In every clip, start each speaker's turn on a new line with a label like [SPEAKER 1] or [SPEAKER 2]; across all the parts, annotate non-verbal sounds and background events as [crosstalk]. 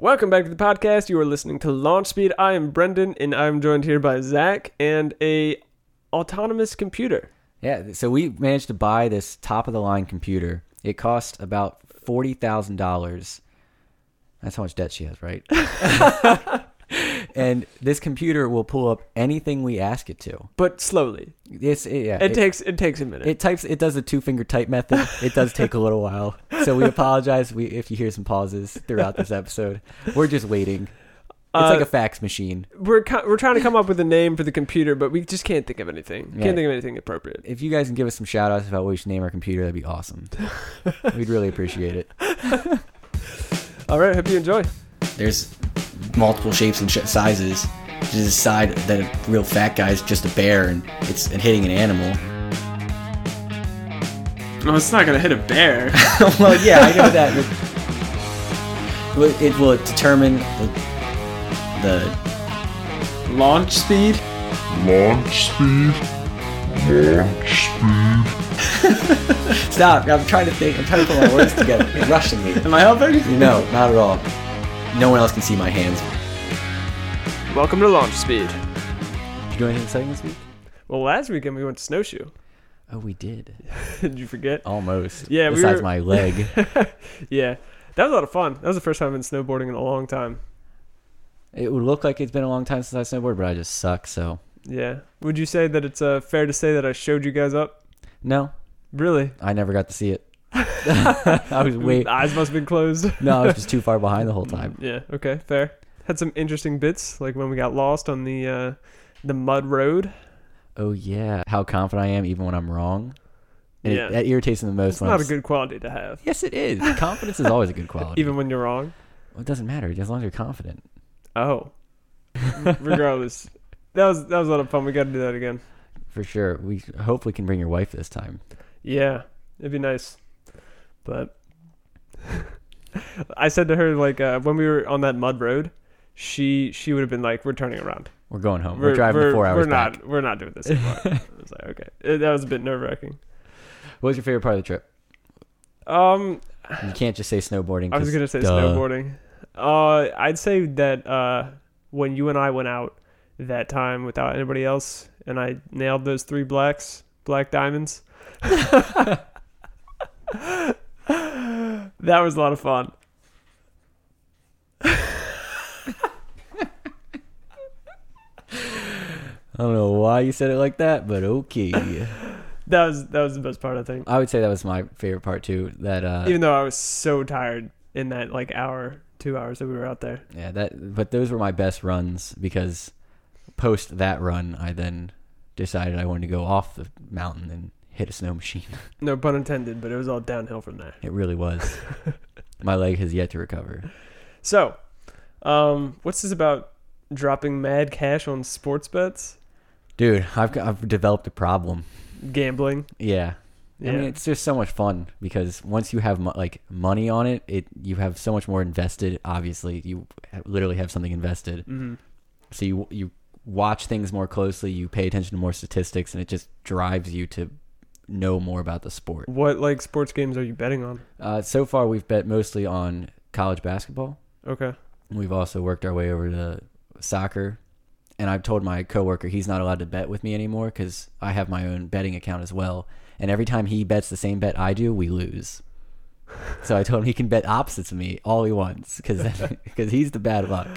[SPEAKER 1] Welcome back to the podcast. You are listening to Launch Speed. I am Brendan, and I'm joined here by Zach and a autonomous computer.
[SPEAKER 2] Yeah, so we managed to buy this top of the line computer. It cost about forty thousand dollars. That's how much debt she has, right? [laughs] [laughs] and this computer will pull up anything we ask it to.
[SPEAKER 1] But slowly.
[SPEAKER 2] It's it, yeah.
[SPEAKER 1] It, takes it takes a minute.
[SPEAKER 2] it types. It does a two finger type method. It does take a little while. So we [laughs] apologize. We if you hear some pauses throughout this episode. We're just waiting. It's
[SPEAKER 1] Uh,
[SPEAKER 2] like a fax machine.
[SPEAKER 1] we're co- we're trying to come up with a name for the computer, but we just can't think of anything.
[SPEAKER 2] Yeah.
[SPEAKER 1] Can't think of anything appropriate.
[SPEAKER 2] If you guys can give us some shout outs about what we should name our computer, that'd be awesome. [laughs] We'd really appreciate it. [laughs]
[SPEAKER 1] All right, hope you enjoy.
[SPEAKER 3] There's multiple shapes and sh- sizes. to decide that a real fat guy is just a bear and it's and hitting an animal.
[SPEAKER 1] Well, it's not gonna hit a bear. [laughs]
[SPEAKER 3] well, yeah, I know that. but [laughs] Will- It will determine the, the
[SPEAKER 1] Launch speed.
[SPEAKER 4] Launch speed. Launch speed. [laughs]
[SPEAKER 3] stop. I'm trying to think. I'm trying to put my words together. You're rushing me.
[SPEAKER 1] Am I helping?
[SPEAKER 3] No, not at all. No one else can see my hands.
[SPEAKER 1] Welcome to Launch Speed.
[SPEAKER 2] Did you do anything exciting this week?
[SPEAKER 1] Well, last weekend we went to snowshoe.
[SPEAKER 2] Oh, we did. [laughs]
[SPEAKER 1] Did you forget?
[SPEAKER 2] Almost.
[SPEAKER 1] Yeah, we
[SPEAKER 2] Besides
[SPEAKER 1] were-
[SPEAKER 2] my leg. [laughs]
[SPEAKER 1] Yeah, that was a lot of fun. That was the first time I've been snowboarding in a long time.
[SPEAKER 2] It would look like it's been a long time since I snowboarded, but I just suck. So
[SPEAKER 1] Yeah. Would you say that it's uh, fair to say that I showed you guys up?
[SPEAKER 2] no,
[SPEAKER 1] Really?
[SPEAKER 2] I never got to see it. [laughs] I was way [laughs]
[SPEAKER 1] Eyes must have been closed. [laughs]
[SPEAKER 2] no, I was just too far behind the whole time.
[SPEAKER 1] yeah. Okay. Fair. Had some interesting bits, like when we got lost on the uh, the mud road.
[SPEAKER 2] Oh yeah, how confident I am even when I'm wrong. And
[SPEAKER 1] Yeah.
[SPEAKER 2] it, that irritates me the most.
[SPEAKER 1] It's not
[SPEAKER 2] I'm
[SPEAKER 1] a good quality to have,
[SPEAKER 2] Yes, it is. Confidence is always a good quality.
[SPEAKER 1] even when you're wrong.
[SPEAKER 2] well, it doesn't matter as long as you're confident.
[SPEAKER 1] Oh. Regardless, that was that was a lot of fun. We got to do that again.
[SPEAKER 2] For sure. We hopefully can bring your wife this time.
[SPEAKER 1] Yeah, it'd be nice. But [laughs] I said to her like uh, when we were on that mud road, she she would have been like, "We're turning around.
[SPEAKER 2] We're going home. We're, driving the four hours
[SPEAKER 1] We're
[SPEAKER 2] back.
[SPEAKER 1] not. We're not doing this anymore." [laughs] I was like, "Okay." It- that was a bit nerve wracking.
[SPEAKER 2] What was your favorite part of the trip?
[SPEAKER 1] Um,
[SPEAKER 2] You can't just say snowboarding.
[SPEAKER 1] I was gonna say
[SPEAKER 2] duh.
[SPEAKER 1] snowboarding. Uh, I'd say that uh, when you and I went out that time without anybody else, and I nailed those three blacks, black diamonds. [laughs] that was a lot of fun.
[SPEAKER 2] I don't know why you said it like that, but okay.
[SPEAKER 1] That was that was the best part, I think.
[SPEAKER 2] I would say that was my favorite part too. That uh,
[SPEAKER 1] Even though I was so tired in that like hour, two hours that we were out there.
[SPEAKER 2] yeah, that but those were my best runs because post that run, I then decided I wanted to go off the mountain and hit a snow machine. [laughs]
[SPEAKER 1] No pun intended, but it was all downhill from there.
[SPEAKER 2] It really was. [laughs] my leg has yet to recover.
[SPEAKER 1] So, um, what's this about dropping mad cash on sports bets,
[SPEAKER 2] Dude, I've I've developed a problem.
[SPEAKER 1] gambling?
[SPEAKER 2] Yeah.
[SPEAKER 1] Yeah.
[SPEAKER 2] I mean, it's just so much fun because once you have mo- like money on it, it you have so much more invested. Obviously, you literally have something invested,
[SPEAKER 1] hmm
[SPEAKER 2] so you you watch things more closely, you pay attention to more statistics, and it just drives you to know more about the sport.
[SPEAKER 1] What like sports games are you betting on?
[SPEAKER 2] Uh, so far, we've bet mostly on college basketball.
[SPEAKER 1] Okay.
[SPEAKER 2] We've also worked our way over to soccer, and I've told my coworker he's not allowed to bet with me anymore because I have my own betting account as well. And every time he bets the same bet I do, we lose. So I told him he can bet opposites of me all he wants because because [laughs] he's the bad luck.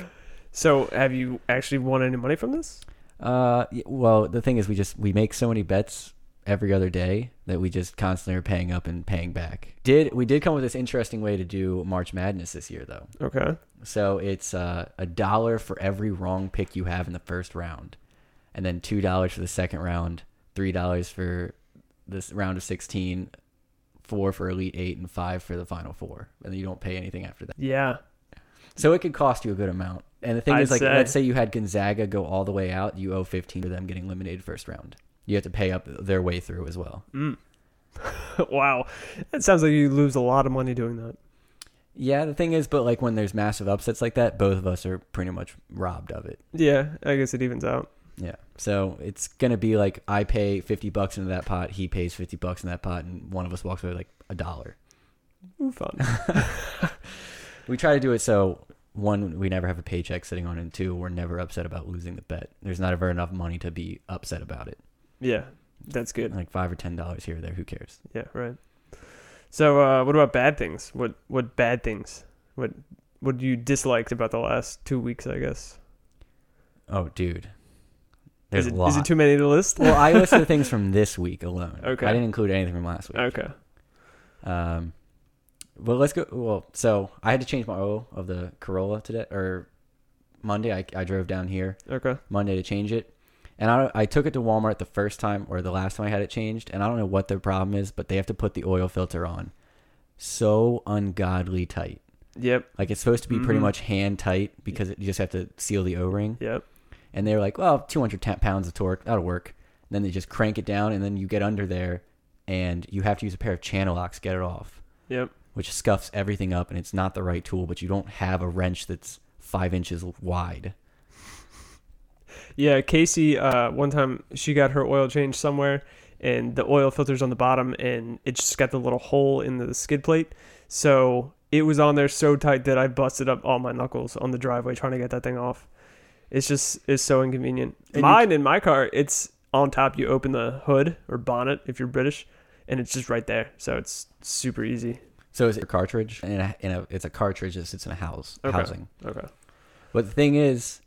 [SPEAKER 1] So, have you actually won any money from this?
[SPEAKER 2] Uh, well, the thing is, we just we make so many bets every other day that we just constantly are paying up and paying back. Did we did come up with this interesting way to do March Madness this year though?
[SPEAKER 1] Okay.
[SPEAKER 2] So it's uh, a dollar for every wrong pick you have in the first round, and then two dollars for the second round, three dollars for this round of sixteen, four for elite eight, and five for the final four. And then you don't pay anything after that.
[SPEAKER 1] Yeah.
[SPEAKER 2] So it could cost you a good amount. And the thing
[SPEAKER 1] I'd
[SPEAKER 2] is, like,
[SPEAKER 1] say.
[SPEAKER 2] let's say you had Gonzaga go all the way out, you owe fifteen to them getting eliminated first round. You have to pay up their way through as well.
[SPEAKER 1] Mm. [laughs] wow. It sounds like you lose a lot of money doing that.
[SPEAKER 2] Yeah, the thing is, but like when there's massive upsets like that, both of us are pretty much robbed of it.
[SPEAKER 1] Yeah, I guess it evens out.
[SPEAKER 2] Yeah. So it's gonna be like I pay fifty bucks into that pot, he pays fifty bucks in that pot, and one of us walks away like a dollar.
[SPEAKER 1] Fun. [laughs] [laughs]
[SPEAKER 2] We try to do it so one, we never have a paycheck sitting on, and two, we're never upset about losing the bet. There's not ever enough money to be upset about it.
[SPEAKER 1] Yeah, that's good.
[SPEAKER 2] Like five or ten dollars here or there, who cares?
[SPEAKER 1] Yeah, right. So, uh, what about bad things? What what bad things? What what you disliked about the last two weeks? I guess.
[SPEAKER 2] Oh, dude, there's
[SPEAKER 1] is it,
[SPEAKER 2] a lot.
[SPEAKER 1] is it too many to list?
[SPEAKER 2] well, I listed [laughs] things from this week alone.
[SPEAKER 1] Okay.
[SPEAKER 2] I didn't include anything from last week.
[SPEAKER 1] okay.
[SPEAKER 2] Um, well, let's go. Well, so I had to change my oil of the Corolla today or Monday. I, I drove down here
[SPEAKER 1] Okay.
[SPEAKER 2] Monday to change it, and I I took it to Walmart the first time or the last time I had it changed, and I don't know what their problem is, but they have to put the oil filter on, so ungodly tight.
[SPEAKER 1] Yep.
[SPEAKER 2] Like it's supposed to be pretty
[SPEAKER 1] Mhm.
[SPEAKER 2] much hand tight because it, you just have to seal the O ring.
[SPEAKER 1] Yep.
[SPEAKER 2] And they're like, well, 200 ta- pounds of torque, that'll work. And then they just crank it down, and then you get under there, and you have to use a pair of channel locks to get it off
[SPEAKER 1] Yep.
[SPEAKER 2] which scuffs everything up and it's not the right tool, but you don't have a wrench that's five inches wide.
[SPEAKER 1] Yeah, Casey. Uh, one time she got her oil changed somewhere, and the oil filter's on the bottom, and it just got the little hole in the skid plate. So it was on there so tight that I busted up all my knuckles on the driveway trying to get that thing off. It's just it's so inconvenient.
[SPEAKER 2] And you-
[SPEAKER 1] Mine in my car, it's on top. You open the hood or bonnet if you're British, and it's just right there. So it's super easy.
[SPEAKER 2] So is it a cartridge? And in a, in a, it's a cartridge that sits in a house
[SPEAKER 1] Okay.
[SPEAKER 2] housing.
[SPEAKER 1] Okay.
[SPEAKER 2] But the thing is,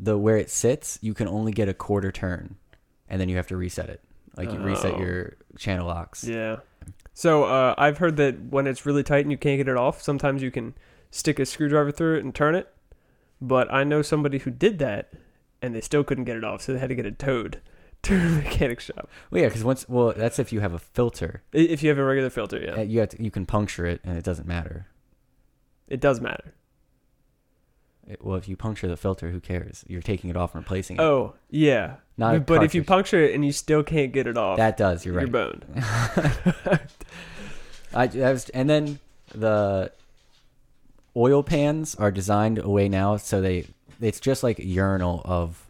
[SPEAKER 2] the where it sits, you can only get a quarter turn, and then you have to reset it. Like you reset
[SPEAKER 1] Oh.
[SPEAKER 2] your channel locks.
[SPEAKER 1] Yeah. So uh, I've heard that when it's really tight and you can't get it off, sometimes you can stick a screwdriver through it and turn it. But I know somebody who did that, and they still couldn't get it off, so they had to get it towed to a [laughs] mechanic shop.
[SPEAKER 2] Well, yeah, because once well, that's if you have a filter.
[SPEAKER 1] I- If you have a regular filter, yeah,
[SPEAKER 2] Uh, You have to, you can puncture it, and it doesn't matter.
[SPEAKER 1] it does matter.
[SPEAKER 2] Well, if you puncture the filter, who cares? You're taking it off and replacing it.
[SPEAKER 1] Oh yeah,
[SPEAKER 2] Not
[SPEAKER 1] but if you puncture it and you still can't get it off,
[SPEAKER 2] that does. You're right.
[SPEAKER 1] You're boned. [laughs]
[SPEAKER 2] I, I was, and then the oil pans are designed away now, so they it's just like a urinal of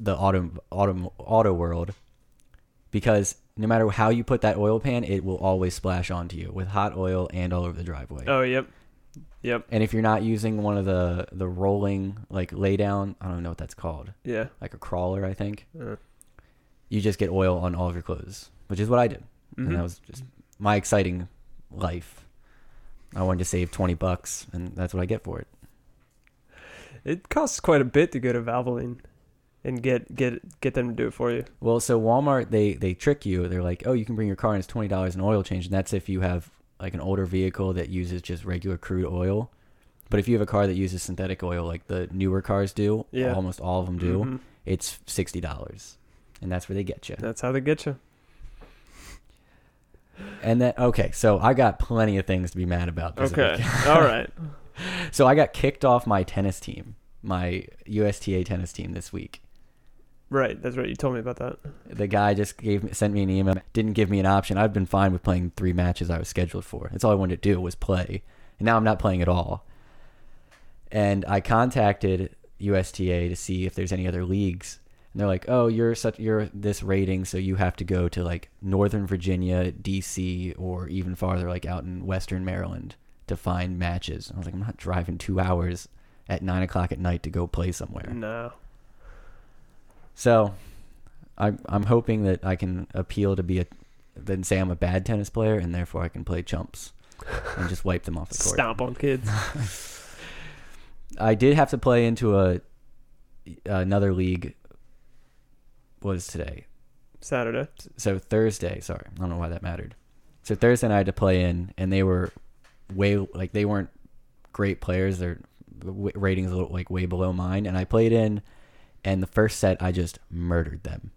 [SPEAKER 2] the auto auto auto world, because no matter how you put that oil pan, it will always splash onto you with hot oil and all over the driveway.
[SPEAKER 1] Oh yep, yep,
[SPEAKER 2] And if you're not using one of the the rolling like lay down, I don't know what that's called,
[SPEAKER 1] yeah.
[SPEAKER 2] like a crawler, I think.
[SPEAKER 1] Uh,
[SPEAKER 2] You just get oil on all of your clothes, which is what I did,
[SPEAKER 1] mhm.
[SPEAKER 2] and that was just my exciting life. I wanted to save twenty bucks, and that's what I get for it.
[SPEAKER 1] It costs quite a bit to go to Valvoline and get get get them to do it for you.
[SPEAKER 2] Well, so Walmart they they trick you. They're like, oh, you can bring your car and it's twenty dollars an oil change, and that's if you have like an older vehicle that uses just regular crude oil. But if you have a car that uses synthetic oil, like the newer cars do,
[SPEAKER 1] Yeah.
[SPEAKER 2] almost all of them do,
[SPEAKER 1] Mhm.
[SPEAKER 2] it's sixty dollars, and that's where they get you.
[SPEAKER 1] That's how they get you.
[SPEAKER 2] And then okay, so I got plenty of things to be mad about. This
[SPEAKER 1] Okay,
[SPEAKER 2] week. [laughs]
[SPEAKER 1] all right. [laughs]
[SPEAKER 2] So I got kicked off my tennis team, my USTA tennis team this week.
[SPEAKER 1] Right, that's right. You told me about that.
[SPEAKER 2] The guy just gave me, sent me an email, didn't give me an option. I've been fine with playing three matches I was scheduled for. That's all I wanted to do was play, and now I'm not playing at all. And I contacted USTA to see if there's any other leagues, and they're like, "Oh, you're such you're this rating, so you have to go to like Northern Virginia, DC, or even farther, like out in Western Maryland, to find matches." I was like, "I'm not driving two hours at nine o'clock at night to go play somewhere."
[SPEAKER 1] No.
[SPEAKER 2] So, I'm I'm hoping that I can appeal to be a, then say I'm a bad tennis player, and therefore I can play chumps and just wipe them off the court.
[SPEAKER 1] Stomp on kids. [laughs]
[SPEAKER 2] I did have to play into a another league. Was today,
[SPEAKER 1] Saturday.
[SPEAKER 2] so Thursday. Sorry, I don't know why that mattered. So Thursday night I had to play in, and they were way like they weren't great players. Their w- ratings a little like way below mine, and I played in, and the first set I just murdered them,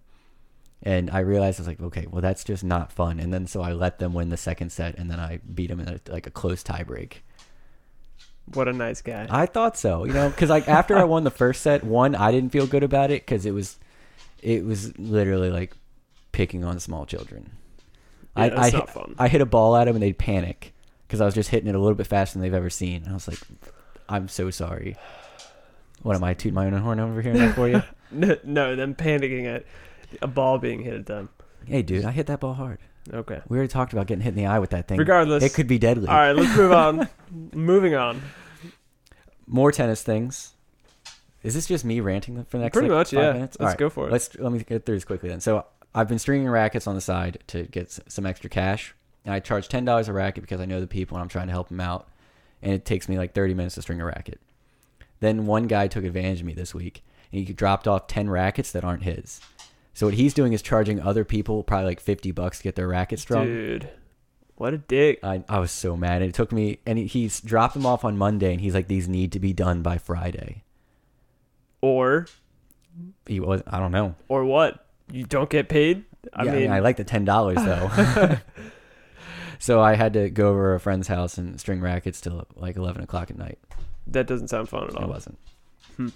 [SPEAKER 2] and I realized I was like, okay, well that's just not fun. And then so I let them win the second set, and then I beat them in a, like a close tiebreak.
[SPEAKER 1] What a nice guy.
[SPEAKER 2] I thought so, you know, because like after I won the first set, one I didn't feel good about it because it was, it was literally like picking on small children.
[SPEAKER 1] Yeah,
[SPEAKER 2] I I, hit. I hit a ball at them and they'd panic because I was just hitting it a little bit faster than they've ever seen. And I was like, I'm so sorry. What am I tooting my own horn over here now for you? [laughs]
[SPEAKER 1] no, no, them panicking at a ball being hit at them.
[SPEAKER 2] hey, dude, I hit that ball hard.
[SPEAKER 1] Okay.
[SPEAKER 2] We already talked about getting hit in the eye with that thing.
[SPEAKER 1] Regardless.
[SPEAKER 2] it could be deadly.
[SPEAKER 1] All right, let's move on. [laughs] Moving on.
[SPEAKER 2] more tennis things. Is this just me ranting for the next
[SPEAKER 1] Pretty
[SPEAKER 2] like,
[SPEAKER 1] much,
[SPEAKER 2] five
[SPEAKER 1] yeah.
[SPEAKER 2] minutes?
[SPEAKER 1] Let's
[SPEAKER 2] right,
[SPEAKER 1] go for it.
[SPEAKER 2] Let's let me get through this quickly then. So I've been stringing rackets on the side to get some extra cash, and I charge ten dollars a racket because I know the people and I'm trying to help them out, and it takes me like thirty minutes to string a racket. Then one guy took advantage of me this week, and he dropped off ten rackets that aren't his. So what he's doing is charging other people probably like fifty bucks to get their rackets strung.
[SPEAKER 1] Dude, what a dick.
[SPEAKER 2] I, I was so mad. It took me, and he, he's dropped them off on Monday, and he's like, "These need to be done by Friday."
[SPEAKER 1] Or
[SPEAKER 2] He was, I don't know.
[SPEAKER 1] or what? You don't get paid? I
[SPEAKER 2] yeah,
[SPEAKER 1] mean,
[SPEAKER 2] I like the ten dollars though. [laughs] [laughs] so I had to go over a friend's house and string rackets till like eleven o'clock at night.
[SPEAKER 1] That doesn't sound fun at all.
[SPEAKER 2] It wasn't.
[SPEAKER 1] Hmm.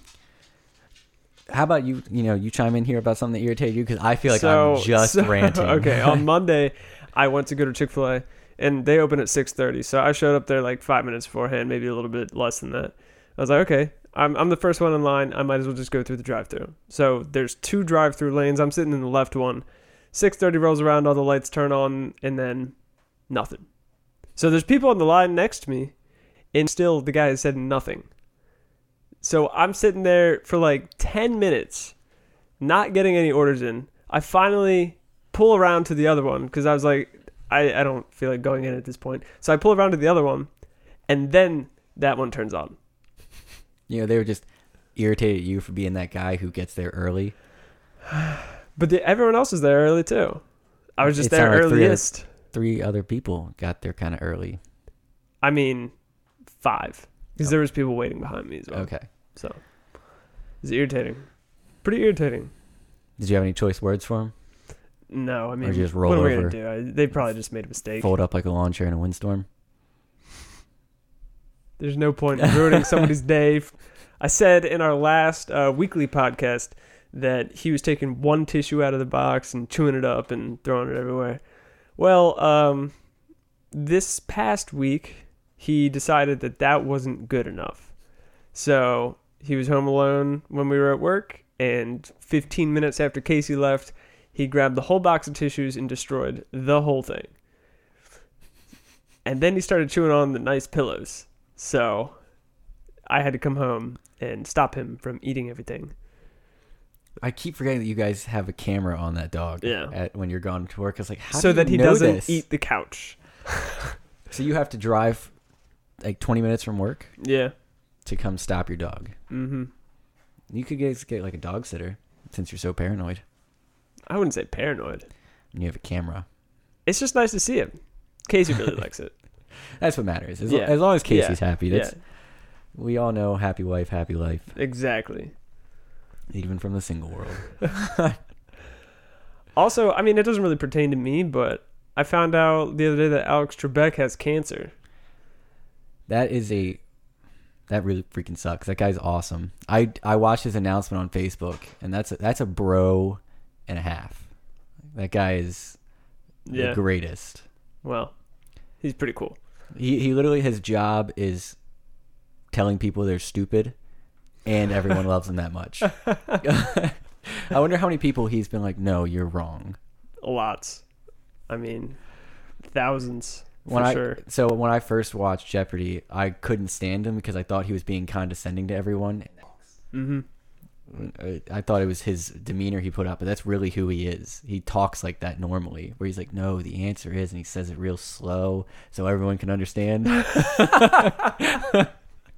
[SPEAKER 2] How about you? You know, you chime in here about something that irritated you because I feel like
[SPEAKER 1] so,
[SPEAKER 2] I'm just
[SPEAKER 1] so- [laughs]
[SPEAKER 2] ranting.
[SPEAKER 1] Okay, [laughs] on Monday, I went to go to Chick Fil A, and they open at six thirty. So I showed up there like five minutes beforehand, maybe a little bit less than that. I was like, okay, I'm I'm the first one in line. I might as well just go through the drive-through. So there's two drive-through lanes. I'm sitting in the left one. Six thirty rolls around, all the lights turn on, and then nothing. So there's people on the line next to me, and still the guy has said nothing. So I'm sitting there for like ten minutes not getting any orders in. I finally pull around to the other one because I was like, I, I don't feel like going in at this point. So I pull around to the other one, and then that one turns on. [laughs]
[SPEAKER 2] You know, they were just irritated at you for being that guy who gets there early. [sighs]
[SPEAKER 1] But the, everyone else was there early too. I was just
[SPEAKER 2] It
[SPEAKER 1] there
[SPEAKER 2] sounded like three other-
[SPEAKER 1] earliest.
[SPEAKER 2] Three other people got there kind of early.
[SPEAKER 1] I mean, five because there was people waiting behind me as well.
[SPEAKER 2] Okay.
[SPEAKER 1] So it's irritating. Pretty irritating.
[SPEAKER 2] Did you have any choice words for him?
[SPEAKER 1] No, I mean,
[SPEAKER 2] you just roll
[SPEAKER 1] what are we
[SPEAKER 2] over?
[SPEAKER 1] gonna do? I, they probably just made a mistake.
[SPEAKER 2] Fold up like a lawn chair in a windstorm.
[SPEAKER 1] There's no point in ruining somebody's [laughs] day. I said in our last uh, weekly podcast that he was taking one tissue out of the box and chewing it up and throwing it everywhere. Well, um, this past week, he decided that that wasn't good enough. So he was home alone when we were at work, and 15 minutes after Casey left, he grabbed the whole box of tissues and destroyed the whole thing. And then he started chewing on the nice pillows. So I had to come home and stop him from eating everything.
[SPEAKER 2] I keep forgetting that you guys have a camera on that dog.
[SPEAKER 1] Yeah.
[SPEAKER 2] At, when you're gone to work, it's like how
[SPEAKER 1] so that he doesn't
[SPEAKER 2] this?
[SPEAKER 1] eat the couch. [laughs]
[SPEAKER 2] So you have to drive like 20 minutes from work
[SPEAKER 1] Yeah.
[SPEAKER 2] to come stop your dog.
[SPEAKER 1] Mm-hmm.
[SPEAKER 2] You could get, get like a dog sitter since you're so paranoid
[SPEAKER 1] I wouldn't say paranoid.
[SPEAKER 2] and you have a camera.
[SPEAKER 1] It's just nice to see him. Casey really [laughs] likes it.
[SPEAKER 2] That's what matters. As,
[SPEAKER 1] Yeah.
[SPEAKER 2] as long as
[SPEAKER 1] Yeah.
[SPEAKER 2] Casey's happy, that's
[SPEAKER 1] yeah,
[SPEAKER 2] we all know happy wife, happy life,
[SPEAKER 1] exactly.
[SPEAKER 2] even from the single world. [laughs] [laughs]
[SPEAKER 1] Also, I mean, it doesn't really pertain to me, but I found out the other day that Alex Trebek has cancer.
[SPEAKER 2] That is a that really freaking sucks. That guy's awesome. I I watched his announcement on Facebook, and that's a, that's a bro and a half. That guy is
[SPEAKER 1] Yeah.
[SPEAKER 2] the greatest.
[SPEAKER 1] Well, he's pretty cool.
[SPEAKER 2] He he literally his job is telling people they're stupid, and everyone loves him that much. [laughs] [laughs] I wonder how many people he's been like, "No, you're wrong."
[SPEAKER 1] A lots. I mean, thousands
[SPEAKER 2] When I
[SPEAKER 1] sure.
[SPEAKER 2] so when I first watched Jeopardy, I couldn't stand him because I thought he was being condescending to everyone.
[SPEAKER 1] Mm-hmm.
[SPEAKER 2] I- I thought it was his demeanor he put out, but that's really who he is. He talks like that normally, where he's like, "No, the answer is," and he says it real slow so everyone can understand. [laughs]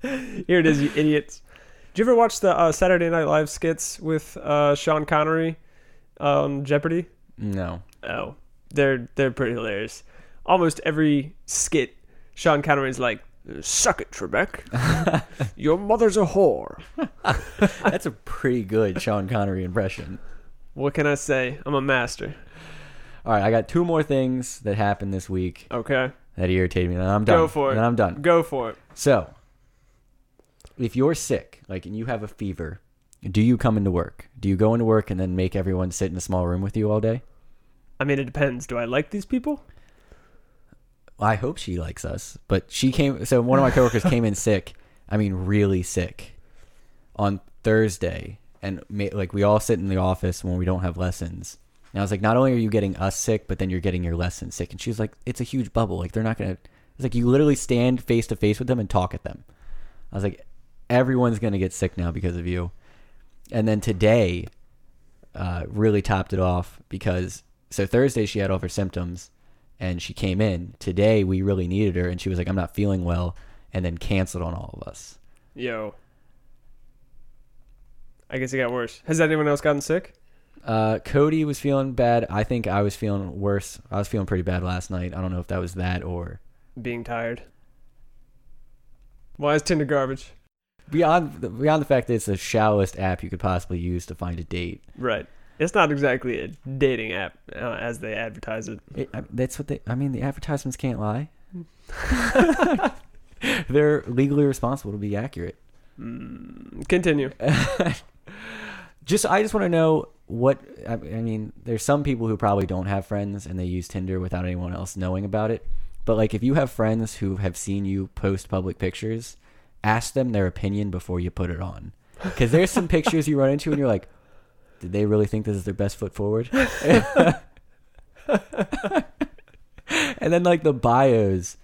[SPEAKER 1] Here it is, you idiots. Did you ever watch the uh, Saturday Night Live skits with uh, Sean Connery on Jeopardy?
[SPEAKER 2] no,
[SPEAKER 1] Oh, they're they're pretty hilarious. Almost every skit, Sean Connery's like, "Suck it, Trebek. [laughs] Your mother's a whore." [laughs]
[SPEAKER 2] that's a pretty good Sean Connery impression.
[SPEAKER 1] What can I say? I'm a master.
[SPEAKER 2] All right, I got two more things that happened this week
[SPEAKER 1] Okay,
[SPEAKER 2] that irritated me. And I'm done.
[SPEAKER 1] Go for it.
[SPEAKER 2] And I'm done.
[SPEAKER 1] go for it.
[SPEAKER 2] So, if you're sick, like, and you have a fever, do you come into work? Do you go into work and then make everyone sit in a small room with you all day?
[SPEAKER 1] I mean, it depends. Do I like these people?
[SPEAKER 2] I hope she likes us. But she came. So one of my coworkers came in [laughs] sick. I mean, really sick, on Thursday, and ma- like we all sit in the office when we don't have lessons. And I was like, not only are you getting us sick, but then you're getting your lessons sick. And she was like, it's a huge bubble. Like they're not gonna. It's like you literally stand face to face with them and talk at them. I was like, everyone's gonna get sick now because of you. And then today, uh, really topped it off because so Thursday she had all her symptoms, and she came in. Today we really needed her, and she was like, "I'm not feeling well," and then canceled on all of us.
[SPEAKER 1] Yo. I guess it got worse. Has anyone else gotten sick?
[SPEAKER 2] Uh, Cody was feeling bad. I think I was feeling worse. I was feeling pretty bad last night. I don't know if that was that or
[SPEAKER 1] Being tired. Why is Tinder garbage?
[SPEAKER 2] beyond the, beyond the fact that it's the shallowest app you could possibly use to find a date.
[SPEAKER 1] Right. It's not exactly a dating app uh, as they advertise it.
[SPEAKER 2] It, I, that's what they. I mean, the advertisements can't lie. [laughs] They're legally responsible to be accurate.
[SPEAKER 1] Mm, continue. [laughs]
[SPEAKER 2] Just, I just want to know what. I, I mean, there's some people who probably don't have friends and they use Tinder without anyone else knowing about it. But like, if you have friends who have seen you post public pictures, ask them their opinion before you put it on. Because there's some pictures you run into and you're like, did they really think this is their best foot forward? [laughs] and then like the bios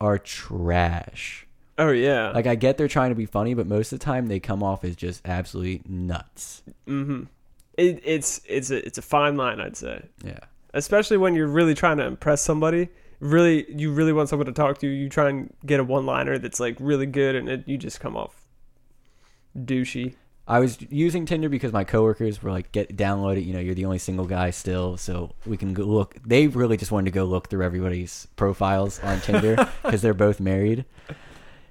[SPEAKER 2] are trash.
[SPEAKER 1] Oh yeah.
[SPEAKER 2] Like I get they're trying to be funny, but most of the time they come off as just absolutely nuts.
[SPEAKER 1] mm-hmm. It, it's it's a it's a fine line, I'd say.
[SPEAKER 2] Yeah.
[SPEAKER 1] Especially when you're really trying to impress somebody. Really, you really want someone to talk to you. You try and get a one-liner that's like really good, and it, you just come off douchey.
[SPEAKER 2] I was using Tinder because my coworkers were like, "Get download it." You know, you're the only single guy still, so we can go look. They really just wanted to go look through everybody's profiles on Tinder [laughs] because they're both married.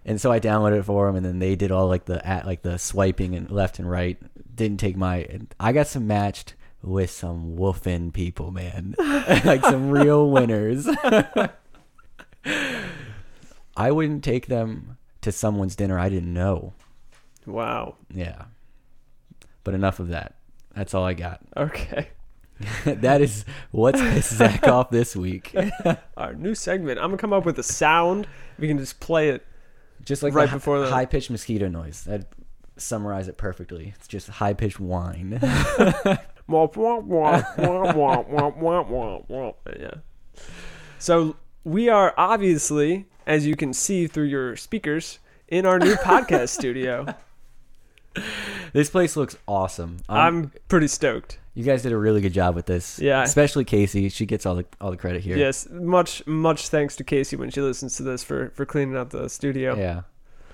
[SPEAKER 2] And so I downloaded it for them, and then they did all like the at like the swiping and left and right. Didn't take my. I got some matched with some woofing people, man, [laughs] like some real winners. [laughs] I wouldn't take them to someone's dinner I didn't know.
[SPEAKER 1] Wow.
[SPEAKER 2] Yeah. But enough of that. That's all I got. [laughs]
[SPEAKER 1] Okay.
[SPEAKER 2] that is what's [laughs] pissed Zach off this week. [laughs]
[SPEAKER 1] Our new segment. I'm gonna come up with a sound. We can just play it.
[SPEAKER 2] Just like
[SPEAKER 1] right before the
[SPEAKER 2] high pitched mosquito noise. That summarize it perfectly. It's just high pitched whine.
[SPEAKER 1] yeah. So we are obviously, as you can see through your speakers, in our new podcast studio. [laughs]
[SPEAKER 2] this place looks awesome. Um,
[SPEAKER 1] I'm pretty stoked.
[SPEAKER 2] you guys did a really good job with this.
[SPEAKER 1] Yeah.
[SPEAKER 2] Especially Casey. She gets all the all the credit here.
[SPEAKER 1] Yes, much much thanks to Casey when she listens to this for for cleaning up the studio.
[SPEAKER 2] Yeah.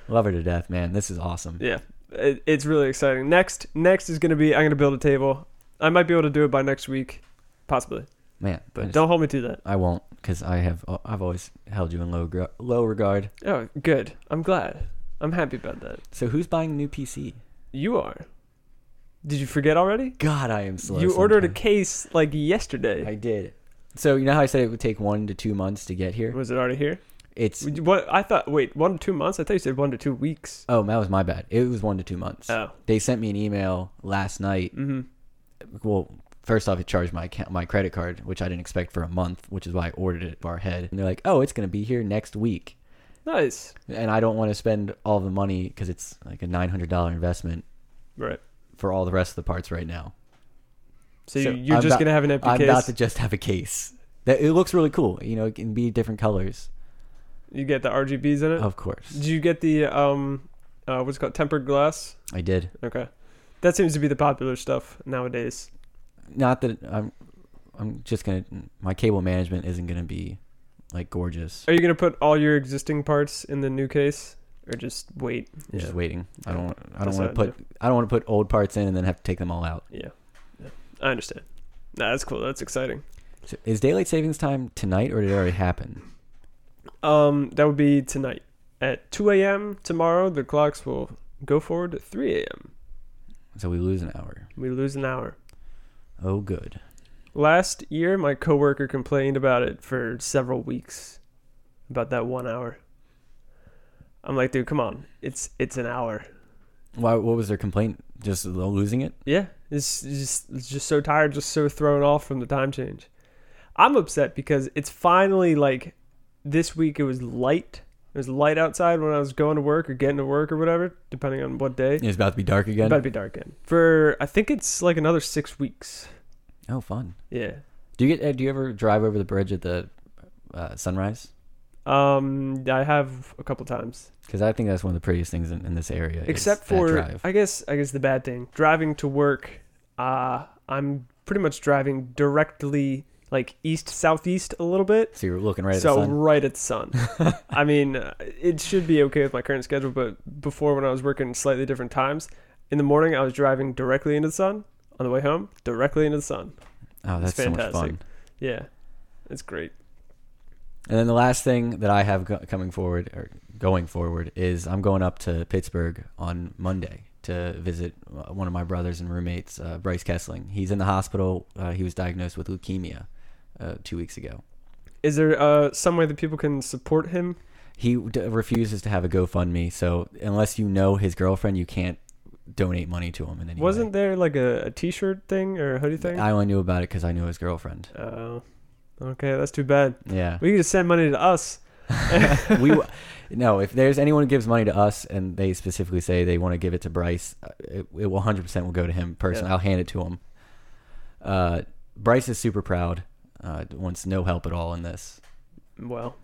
[SPEAKER 2] Love her to death, man. This is awesome.
[SPEAKER 1] Yeah, it, it's really exciting. Next, next is gonna be I'm gonna build a table. I might be able to do it by next week, possibly,
[SPEAKER 2] Man.
[SPEAKER 1] But
[SPEAKER 2] just-
[SPEAKER 1] don't hold me to that.
[SPEAKER 2] I won't because I have I've always held you in low low regard.
[SPEAKER 1] Oh, good. I'm glad. I'm happy about that.
[SPEAKER 2] So who's buying a new PC?
[SPEAKER 1] You are. Did you forget already?
[SPEAKER 2] God, I am slow.
[SPEAKER 1] you ordered a
[SPEAKER 2] sometimes.
[SPEAKER 1] case like yesterday.
[SPEAKER 2] I did. So you know how I said it would take one to two months to get here?
[SPEAKER 1] Was it already here?
[SPEAKER 2] It's
[SPEAKER 1] What I thought. Wait, one to two months. I thought you said one to two weeks.
[SPEAKER 2] oh that was my bad. It was one to two months.
[SPEAKER 1] Oh.
[SPEAKER 2] They sent me an email last night.
[SPEAKER 1] Mm-hmm.
[SPEAKER 2] Well, first off, it charged my account, my credit card, which I didn't expect for a month, which is why I ordered it far ahead. And they're like, "Oh, it's gonna be here next week,"
[SPEAKER 1] Nice.
[SPEAKER 2] and I don't want to spend all the money because it's like a nine hundred dollar investment
[SPEAKER 1] Right.
[SPEAKER 2] for all the rest of the parts right now.
[SPEAKER 1] So,
[SPEAKER 2] So
[SPEAKER 1] you're
[SPEAKER 2] I'm
[SPEAKER 1] just
[SPEAKER 2] about-
[SPEAKER 1] gonna have an empty
[SPEAKER 2] I'm
[SPEAKER 1] case.
[SPEAKER 2] about to just have a case. That it looks really cool. You know, it can be different colors,
[SPEAKER 1] You get the RGBs in it.
[SPEAKER 2] of course.
[SPEAKER 1] Did you get the um, uh, what's it called tempered glass?
[SPEAKER 2] I did.
[SPEAKER 1] Okay, that seems to be the popular stuff nowadays.
[SPEAKER 2] Not that I'm. I'm just gonna. My cable management isn't gonna be like gorgeous.
[SPEAKER 1] Are you gonna put all your existing parts in the new case, or just wait?
[SPEAKER 2] I'm just waiting. I don't. want- I don't
[SPEAKER 1] That's
[SPEAKER 2] want to
[SPEAKER 1] what I'd
[SPEAKER 2] put. I don't want to put old parts in and then have to take them all out.
[SPEAKER 1] Yeah. yeah, I understand. Nah, that's cool. That's exciting.
[SPEAKER 2] So is daylight savings time tonight or did it already happen?
[SPEAKER 1] Um, that would be tonight at 2 a.m. Tomorrow, the clocks will go forward at 3 a.m.
[SPEAKER 2] So we lose an hour.
[SPEAKER 1] We lose an hour.
[SPEAKER 2] Oh, good.
[SPEAKER 1] Last year, my coworker complained about it for several weeks, about that one hour. I'm like, dude, come on, it's it's an hour.
[SPEAKER 2] Why? What was their complaint? Just losing it?
[SPEAKER 1] Yeah, it's just it's just so tired, just so thrown off from the time change. I'm upset because it's finally like this week. It was light. It was light outside when I was going to work or getting to work or whatever, depending on what day.
[SPEAKER 2] It's about to be dark again.
[SPEAKER 1] It's About to be dark again for I think it's like another six weeks.
[SPEAKER 2] Oh, fun.
[SPEAKER 1] Yeah.
[SPEAKER 2] Do you get? uh, Do you ever drive over the bridge at the uh, sunrise?
[SPEAKER 1] Um, I have a couple times,
[SPEAKER 2] Because I think that's one of the prettiest things in, in this area.
[SPEAKER 1] except for. I guess I guess the bad thing driving to work. Uh, I'm pretty much driving directly like east southeast a little bit.
[SPEAKER 2] so you're looking right at
[SPEAKER 1] so
[SPEAKER 2] the sun.
[SPEAKER 1] right at the sun. [laughs] I mean, uh, it should be okay with my current schedule, but before when I was working slightly different times, in the morning I was driving directly into the sun. On the way home, directly into the sun.
[SPEAKER 2] Oh, that's so much
[SPEAKER 1] fantastic.
[SPEAKER 2] fun.
[SPEAKER 1] Yeah, it's great.
[SPEAKER 2] And then the last thing that I have go- coming forward or going forward is I'm going up to Pittsburgh on Monday to visit uh, one of my brothers and roommates, uh, Bryce Kessling. He's in the hospital. Uh, he was diagnosed with leukemia uh, two weeks ago.
[SPEAKER 1] Is there uh, some way that people can support him?
[SPEAKER 2] He d- refuses to have a GoFundMe, so unless you know his girlfriend, you can't donate money to him in any
[SPEAKER 1] Wasn't
[SPEAKER 2] way.
[SPEAKER 1] there like a, a T-shirt thing or a hoodie thing?
[SPEAKER 2] I only knew about it because I knew his girlfriend.
[SPEAKER 1] Oh, okay, that's too bad.
[SPEAKER 2] Yeah.
[SPEAKER 1] We could just send money to us. [laughs]
[SPEAKER 2] we w- no if there's anyone who gives money to us and they specifically say they want to give it to bryce uh, it, it will 100% will go to him personally
[SPEAKER 1] Yeah.
[SPEAKER 2] i'll hand it to him uh, bryce is super proud uh, wants no help at all in this
[SPEAKER 1] Well,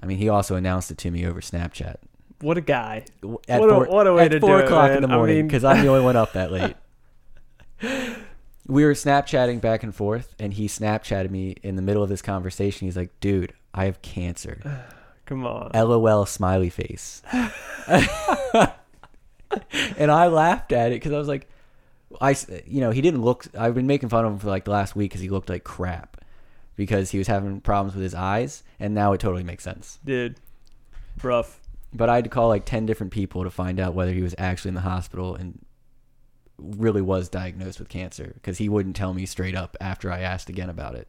[SPEAKER 2] i mean he also announced it to me over snapchat
[SPEAKER 1] what a guy.
[SPEAKER 2] At
[SPEAKER 1] What a-
[SPEAKER 2] four,
[SPEAKER 1] what a way
[SPEAKER 2] at
[SPEAKER 1] to
[SPEAKER 2] four
[SPEAKER 1] do it,
[SPEAKER 2] o'clock in
[SPEAKER 1] man.
[SPEAKER 2] the
[SPEAKER 1] I
[SPEAKER 2] morning
[SPEAKER 1] mean-
[SPEAKER 2] because i'm the only one up that late [laughs] we were snapchatting back and forth and he snapchatted me in the middle of this conversation he's like dude i have cancer [sighs]
[SPEAKER 1] Come on.
[SPEAKER 2] LOL smiley face. [laughs] and I laughed at it because I was like, I, you know, he didn't look. I've been making fun of him for like the last week because he looked like crap because he was having problems with his eyes, and now it totally makes sense.
[SPEAKER 1] Dude, rough.
[SPEAKER 2] But I had to call like ten different people to find out whether he was actually in the hospital and really was diagnosed with cancer because he wouldn't tell me straight up after I asked again about it.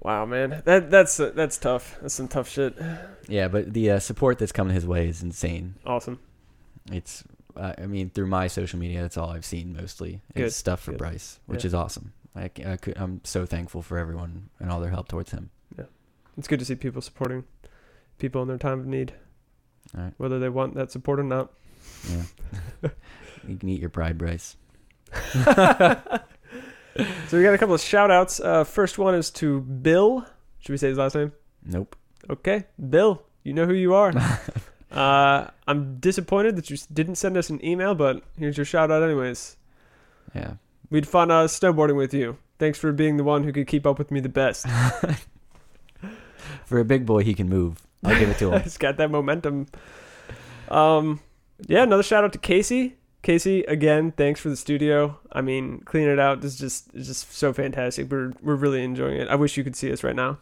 [SPEAKER 1] Wow, man. That that's uh, that's tough. That's some tough shit.
[SPEAKER 2] Yeah, but the uh, support that's coming his way is insane.
[SPEAKER 1] Awesome.
[SPEAKER 2] It's, uh, I mean, through my social media, that's all I've seen mostly.
[SPEAKER 1] Good,
[SPEAKER 2] It's stuff for
[SPEAKER 1] good.
[SPEAKER 2] Bryce, which
[SPEAKER 1] Yeah.
[SPEAKER 2] is awesome. I, I could, I'm so thankful for everyone and all their help towards him.
[SPEAKER 1] Yeah, it's good to see people supporting people in their time of need,
[SPEAKER 2] All right.
[SPEAKER 1] whether they want that support or not.
[SPEAKER 2] Yeah. [laughs] you can eat your pride, Bryce. [laughs]
[SPEAKER 1] So we got a couple of shout outs. Uh, first one is to Bill. Should we say his last name?
[SPEAKER 2] Nope.
[SPEAKER 1] Okay, Bill. You know who you are. [laughs] uh, I'm disappointed that you didn't send us an email, but here's your shout out anyways.
[SPEAKER 2] Yeah.
[SPEAKER 1] We'd fun uh, snowboarding with you. Thanks for being the one who could keep up with me the best.
[SPEAKER 2] For a big boy, he can move. I'll give it to him. [laughs]
[SPEAKER 1] He's got that momentum. Um, yeah, another shout out to Casey. Casey, again, thanks for the studio. I mean, cleaning it out is just is just so fantastic. We're we're really enjoying it. I wish you could see us right now.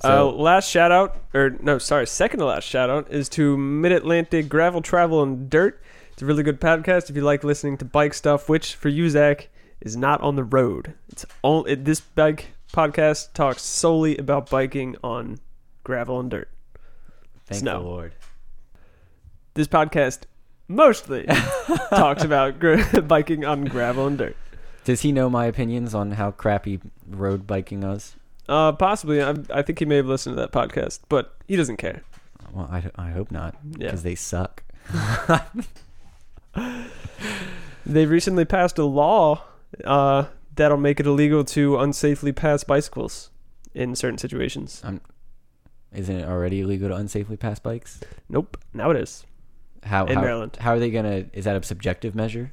[SPEAKER 2] So,
[SPEAKER 1] uh, last shout out, or no, sorry, second to last shout out is to Mid Atlantic Gravel Travel and Dirt. It's a really good podcast if you like listening to bike stuff, which for you, Zach, is not on the road. It's all it, this bike podcast talks solely about biking on gravel and dirt.
[SPEAKER 2] thank
[SPEAKER 1] snow.
[SPEAKER 2] the Lord.
[SPEAKER 1] This podcast mostly [laughs] talks about gra- [laughs] biking on gravel and dirt.
[SPEAKER 2] Does he know my opinions on how crappy road biking is?
[SPEAKER 1] Uh, possibly, I, I think he may have listened to that podcast, but he doesn't care.
[SPEAKER 2] Well, I, I hope not,
[SPEAKER 1] Yeah.
[SPEAKER 2] because they suck. [laughs]
[SPEAKER 1] They recently passed a law uh, that'll make it illegal to unsafely pass bicycles in certain situations.
[SPEAKER 2] Isn't it already illegal to unsafely pass bikes?
[SPEAKER 1] Nope, now it is.
[SPEAKER 2] How
[SPEAKER 1] In
[SPEAKER 2] how,
[SPEAKER 1] Maryland.
[SPEAKER 2] how are they gonna? Is that a subjective measure?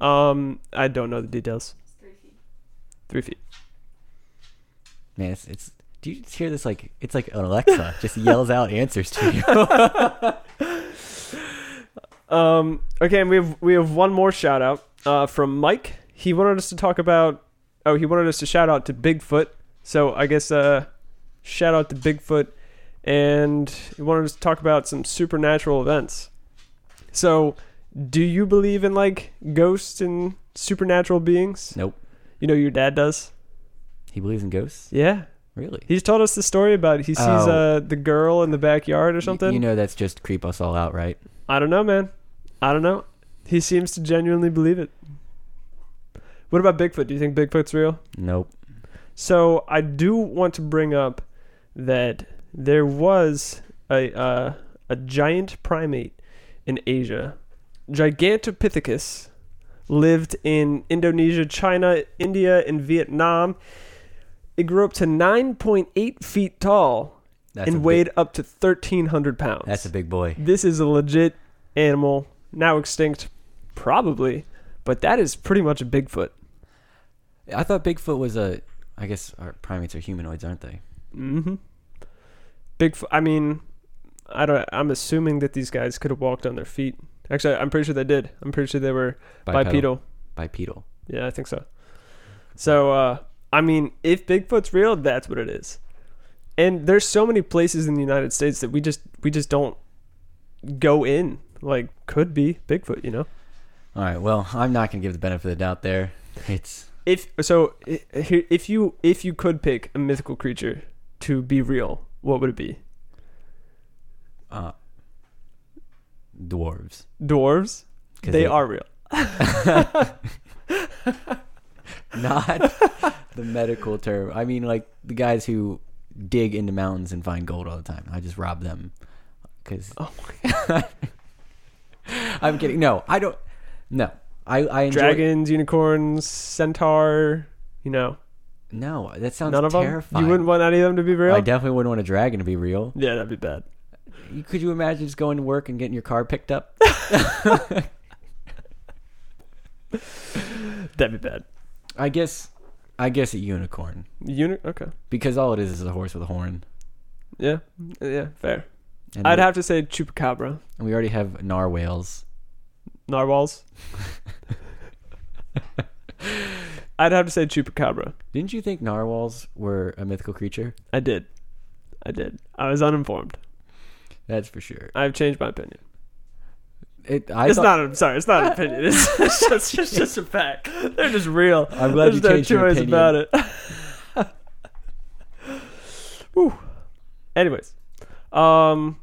[SPEAKER 1] Um, I don't know the details. Three feet.
[SPEAKER 2] Man, it's, it's do you hear this like it's like an Alexa [laughs] just yells out answers to you. [laughs]
[SPEAKER 1] Um, okay, and we have we have one more shout out uh, from Mike. He wanted us to talk about. Oh, he wanted us to shout out to Bigfoot. So I guess uh, shout out to Bigfoot, and he wanted to talk about some supernatural events. So, do you believe in like ghosts and supernatural beings?
[SPEAKER 2] nope.
[SPEAKER 1] You know your dad does.
[SPEAKER 2] He believes in ghosts?
[SPEAKER 1] Yeah,
[SPEAKER 2] Really?
[SPEAKER 1] he's told us the story about he sees
[SPEAKER 2] Oh.
[SPEAKER 1] uh, the girl in the backyard or something.
[SPEAKER 2] You know that's just creep us all out, right?
[SPEAKER 1] I don't know, man. I don't know. He seems to genuinely believe it. What about Bigfoot? Do you think Bigfoot's real?
[SPEAKER 2] Nope.
[SPEAKER 1] So I do want to bring up that there was a uh, a giant primate in Asia. Gigantopithecus lived in Indonesia, China, India, and Vietnam. it grew up to 9.8 feet tall
[SPEAKER 2] That's
[SPEAKER 1] and
[SPEAKER 2] big-
[SPEAKER 1] weighed up to 1,300 pounds.
[SPEAKER 2] That's a big boy.
[SPEAKER 1] This is a legit animal, now extinct, probably, but that is pretty much a Bigfoot.
[SPEAKER 2] I thought Bigfoot was a. I guess our primates are humanoids, aren't they?
[SPEAKER 1] Mm-hmm. Bigfoot. I mean, I don't. I'm assuming that these guys could have walked on their feet. Actually, I'm pretty sure they did. I'm pretty sure they were bipedal.
[SPEAKER 2] Bipedal.
[SPEAKER 1] Yeah, I think so. So, uh, I mean, if Bigfoot's real, that's what it is. And there's so many places in the United States that we just we just don't go in. Like, could be Bigfoot, you know?
[SPEAKER 2] All right. Well, I'm not gonna give the benefit of the doubt there. It's
[SPEAKER 1] If so, if you if you could pick a mythical creature to be real, what would it be?
[SPEAKER 2] uh, dwarves.
[SPEAKER 1] Dwarves. They are real. [laughs]
[SPEAKER 2] not the medical term. I mean, like the guys who dig into mountains and find gold all the time. I just rob them because.
[SPEAKER 1] Oh [laughs]
[SPEAKER 2] I'm kidding. No, I don't. No, I I enjoy.
[SPEAKER 1] Dragons, unicorns, centaur. You know,
[SPEAKER 2] No, that sounds
[SPEAKER 1] none of
[SPEAKER 2] terrifying.
[SPEAKER 1] them. You wouldn't want any of them to be real.
[SPEAKER 2] I definitely wouldn't want a dragon to be real.
[SPEAKER 1] yeah, that'd be bad.
[SPEAKER 2] You- Could you imagine just going to work and getting your car picked up? [laughs]
[SPEAKER 1] That'd be bad.
[SPEAKER 2] I guess. I guess a unicorn
[SPEAKER 1] Uni- okay.
[SPEAKER 2] because all it is is a horse with a horn.
[SPEAKER 1] Yeah. Uh, yeah. Fair.
[SPEAKER 2] And
[SPEAKER 1] I'd
[SPEAKER 2] we,
[SPEAKER 1] have to say chupacabra.
[SPEAKER 2] and we already have narwhals.
[SPEAKER 1] Narwhals. [laughs] I'd have to say chupacabra.
[SPEAKER 2] Didn't you think narwhals were a mythical creature?
[SPEAKER 1] I did. I did. I was uninformed.
[SPEAKER 2] That's for sure.
[SPEAKER 1] I've changed my opinion.
[SPEAKER 2] It, I
[SPEAKER 1] it's
[SPEAKER 2] thought,
[SPEAKER 1] not. I'm sorry. It's not an opinion. It's, [laughs] it's just, it's just a fact. They're just real.
[SPEAKER 2] I'm glad
[SPEAKER 1] There's
[SPEAKER 2] you
[SPEAKER 1] no
[SPEAKER 2] changed
[SPEAKER 1] two
[SPEAKER 2] your
[SPEAKER 1] ways
[SPEAKER 2] opinion.
[SPEAKER 1] about it. [laughs] Whew. Anyways, um,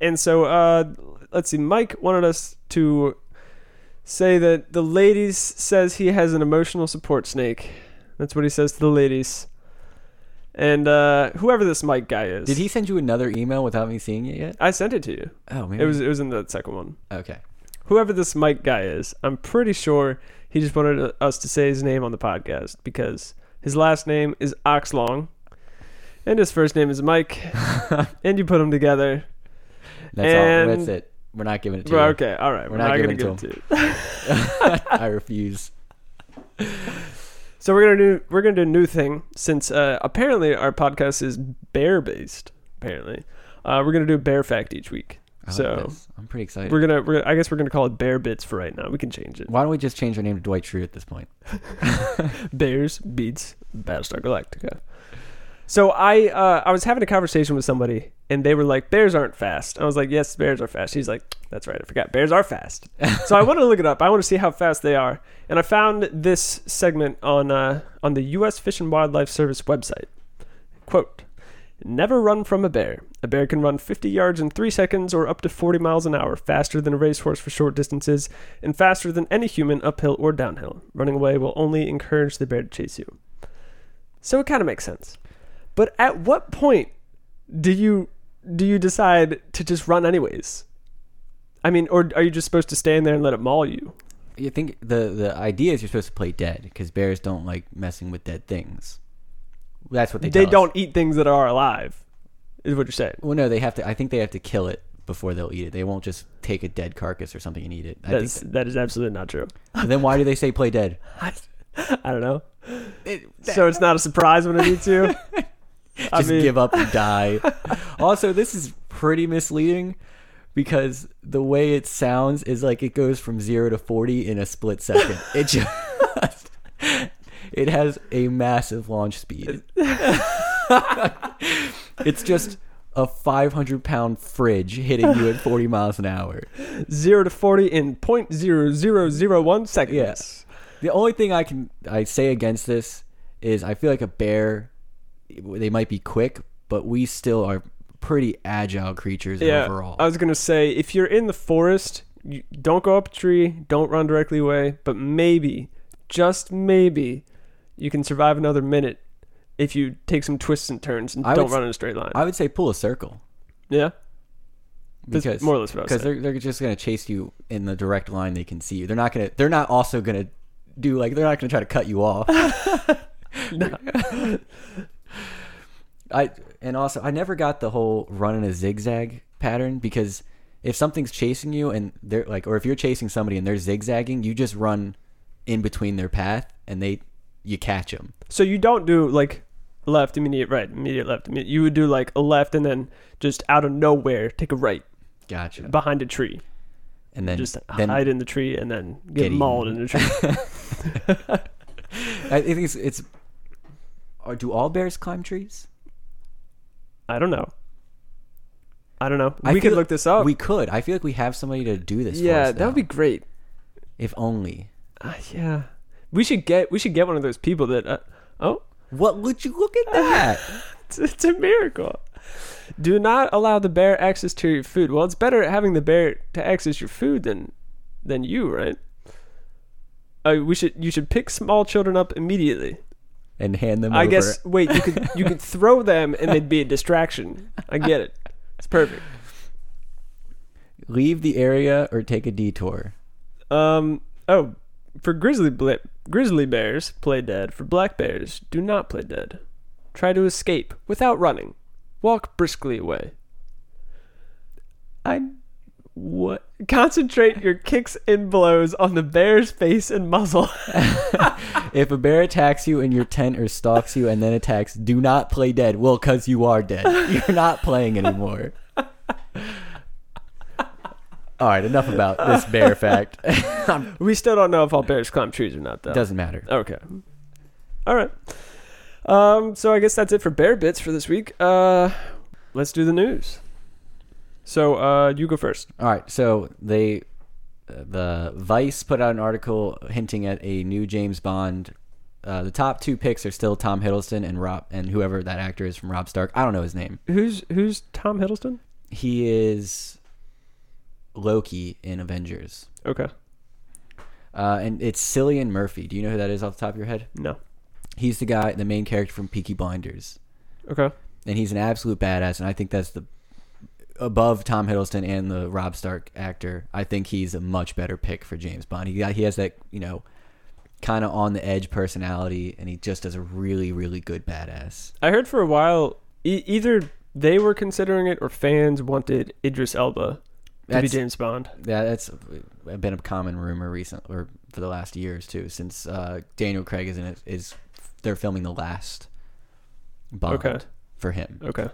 [SPEAKER 1] and so uh, let's see. Mike wanted us to say that the ladies says he has an emotional support snake. That's what he says to the ladies. And uh, whoever this Mike guy is,
[SPEAKER 2] Did he send you another email without me seeing it yet?
[SPEAKER 1] I sent it to you.
[SPEAKER 2] Oh, maybe
[SPEAKER 1] It was it was in the second one.
[SPEAKER 2] okay.
[SPEAKER 1] whoever this Mike guy is, I'm pretty sure he just wanted us to say his name on the podcast because his last name is Oxlong and his first name is Mike, [laughs] and you put them together.
[SPEAKER 2] That's all.
[SPEAKER 1] And-
[SPEAKER 2] That's it. We're not giving it to
[SPEAKER 1] Well,
[SPEAKER 2] you.
[SPEAKER 1] okay, all right,
[SPEAKER 2] We're
[SPEAKER 1] we're,
[SPEAKER 2] not
[SPEAKER 1] not, gonna
[SPEAKER 2] giving
[SPEAKER 1] give
[SPEAKER 2] it
[SPEAKER 1] it to you. [laughs] [laughs]
[SPEAKER 2] I refuse.
[SPEAKER 1] So we're gonna do we're gonna do a new thing since uh, apparently our podcast is bear based. Apparently, uh, we're gonna do a bear fact each week.
[SPEAKER 2] I
[SPEAKER 1] so
[SPEAKER 2] this. I'm pretty excited.
[SPEAKER 1] we're gonna we're, I guess we're gonna call it bear bits for right now. We can change it.
[SPEAKER 2] Why don't we just change our name to Dwight Schrute at this point? [laughs]
[SPEAKER 1] Bears beets Battlestar Galactica. So I uh, I was having a conversation with somebody and they were like, Bears aren't fast. I was like, Yes, bears are fast. He's like, That's right, I forgot. Bears are fast. so I wanted to look it up. I want to see how fast they are. And I found this segment on uh, on the US Fish and Wildlife Service website. Quote Never run from a bear. A bear can run 50 yards in 3 seconds or up to 40 miles an hour, faster than a racehorse for short distances, and faster than any human uphill or downhill. Running away will only encourage the bear to chase you. So it kind of makes sense. But at what point do you do you decide to just run anyways? I mean, or are you just supposed to stand there and let it maul you?
[SPEAKER 2] You think the the idea is you're supposed to play dead because bears don't like messing with dead things. That's what they.
[SPEAKER 1] They, don't eat things that are alive, is what you're saying.
[SPEAKER 2] Well, no, they have to. I think they have to kill it before they'll eat it. They won't just take a dead carcass or something and eat it. I think
[SPEAKER 1] That's, that is absolutely not true. [laughs]
[SPEAKER 2] then why do they say play dead? [laughs]
[SPEAKER 1] I don't know. so it's not a surprise when it eats [laughs] [laughs] I
[SPEAKER 2] Just
[SPEAKER 1] mean,
[SPEAKER 2] give up and die. [laughs] also, this is pretty misleading because the way it sounds is like it goes from zero to forty in a split second. It [laughs] just it has a massive launch speed. it's just a 500 pound fridge hitting you at 40 miles an hour.
[SPEAKER 1] zero to forty in point zero zero zero one seconds.
[SPEAKER 2] Yes. The only thing I can I say against this is I feel like a bear they might be quick, but we still are pretty agile creatures
[SPEAKER 1] Yeah.
[SPEAKER 2] overall.
[SPEAKER 1] I was gonna say if you're in the forest, you don't go up a tree, don't run directly away, but maybe, just maybe, you can survive another minute if you take some twists and turns and
[SPEAKER 2] I
[SPEAKER 1] don't
[SPEAKER 2] would
[SPEAKER 1] run in a straight line.
[SPEAKER 2] I would say pull a circle
[SPEAKER 1] yeah, that's
[SPEAKER 2] because
[SPEAKER 1] more or less what I was
[SPEAKER 2] because they're they're just gonna chase you in the direct line they can see you. They're not gonna they're not also gonna do like they're not gonna try to cut you off. [laughs]
[SPEAKER 1] No. [laughs]
[SPEAKER 2] I and also I never got the whole run in a zigzag pattern because if something's chasing you and they're like, or if you're chasing somebody and they're zigzagging, you just run in between their path and they you catch them.
[SPEAKER 1] So you don't do like left, immediate right, immediate left. Immediate. You would do like a left and then just out of nowhere take a right
[SPEAKER 2] Gotcha.
[SPEAKER 1] behind a tree.
[SPEAKER 2] And then
[SPEAKER 1] just
[SPEAKER 2] then
[SPEAKER 1] hide in the tree and then get,
[SPEAKER 2] Get
[SPEAKER 1] mauled
[SPEAKER 2] eaten.
[SPEAKER 1] in the tree. [laughs] [laughs]
[SPEAKER 2] I think it's it's. Or do all bears climb trees?
[SPEAKER 1] I don't know. I don't know.
[SPEAKER 2] I
[SPEAKER 1] we could look this up.
[SPEAKER 2] We could. I feel like we have somebody to do this. for
[SPEAKER 1] yeah,
[SPEAKER 2] us
[SPEAKER 1] that would be great.
[SPEAKER 2] If only.
[SPEAKER 1] Uh, yeah, we should get we should get one of those people that. Uh, oh,
[SPEAKER 2] What would you look at [laughs] that?
[SPEAKER 1] it's, it's a miracle. Do not allow the bear access to your food. Well, it's better having the bear to access your food than than you, right? Uh, we should you should pick small children up immediately.
[SPEAKER 2] And hand them.
[SPEAKER 1] I
[SPEAKER 2] over.
[SPEAKER 1] guess. Wait, you could you could [laughs] throw them and they'd be a distraction. I get it. It's perfect.
[SPEAKER 2] leave the area or take a detour.
[SPEAKER 1] Um. Oh, for grizzly bla- grizzly bears, play dead. For black bears, do not play dead. Try to escape without running. Walk briskly away.
[SPEAKER 2] I
[SPEAKER 1] What? Concentrate your kicks and blows on the bear's face and muzzle. [laughs]
[SPEAKER 2] if a bear attacks you in your tent or stalks you and then attacks, do not play dead. Well, because you are dead. You're not playing anymore. [laughs] All right, enough about this bear fact. [laughs]
[SPEAKER 1] we still don't know if all bears climb trees or not, though.
[SPEAKER 2] Doesn't matter.
[SPEAKER 1] Okay. All right. Um. So I guess that's it for bear bits for this week. Uh, let's do the news. So, uh, you go first.
[SPEAKER 2] All right, so they, uh, the Vice put out an article hinting at a new James Bond. Uh, the top two picks are still Tom Hiddleston and Rob and whoever that actor is from Rob Stark. I don't know his name.
[SPEAKER 1] Who's who's Tom Hiddleston?
[SPEAKER 2] He is Loki in Avengers.
[SPEAKER 1] Okay.
[SPEAKER 2] Uh, and it's Cillian Murphy. Do you know who that is off the top of your head?
[SPEAKER 1] No.
[SPEAKER 2] He's the guy, the main character from Peaky Blinders,
[SPEAKER 1] Okay.
[SPEAKER 2] and he's an absolute badass. And I think that's the above Tom Hiddleston and the Rob Stark actor. I think he's a much better pick for James Bond. He got, he has that you know kind of on the edge personality, and he just does a really really good badass.
[SPEAKER 1] I heard for a while e- either they were considering it or fans wanted Idris Elba to be
[SPEAKER 2] That's-
[SPEAKER 1] James Bond.
[SPEAKER 2] Yeah, that's been a common rumor recent or for the last years too, since uh, Daniel Craig is in it. Is they're filming the last Bond
[SPEAKER 1] Okay.
[SPEAKER 2] for him.
[SPEAKER 1] Okay.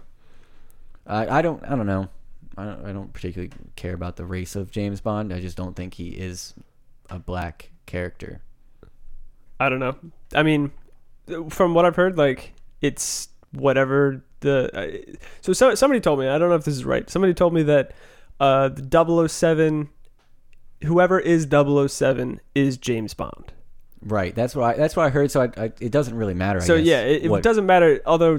[SPEAKER 2] I I don't I don't know. I don't, I don't particularly care about the race of James Bond. I just don't think he is a black character.
[SPEAKER 1] I don't know. I mean, from what I've heard, like it's whatever the. So, so somebody told me. I don't know if this is right. Somebody told me that uh, the 007, whoever is 007 is James Bond.
[SPEAKER 2] Right. That's what I, that's what I heard. So I, I, it doesn't really matter. I
[SPEAKER 1] so
[SPEAKER 2] guess,
[SPEAKER 1] yeah, it, it doesn't matter. Although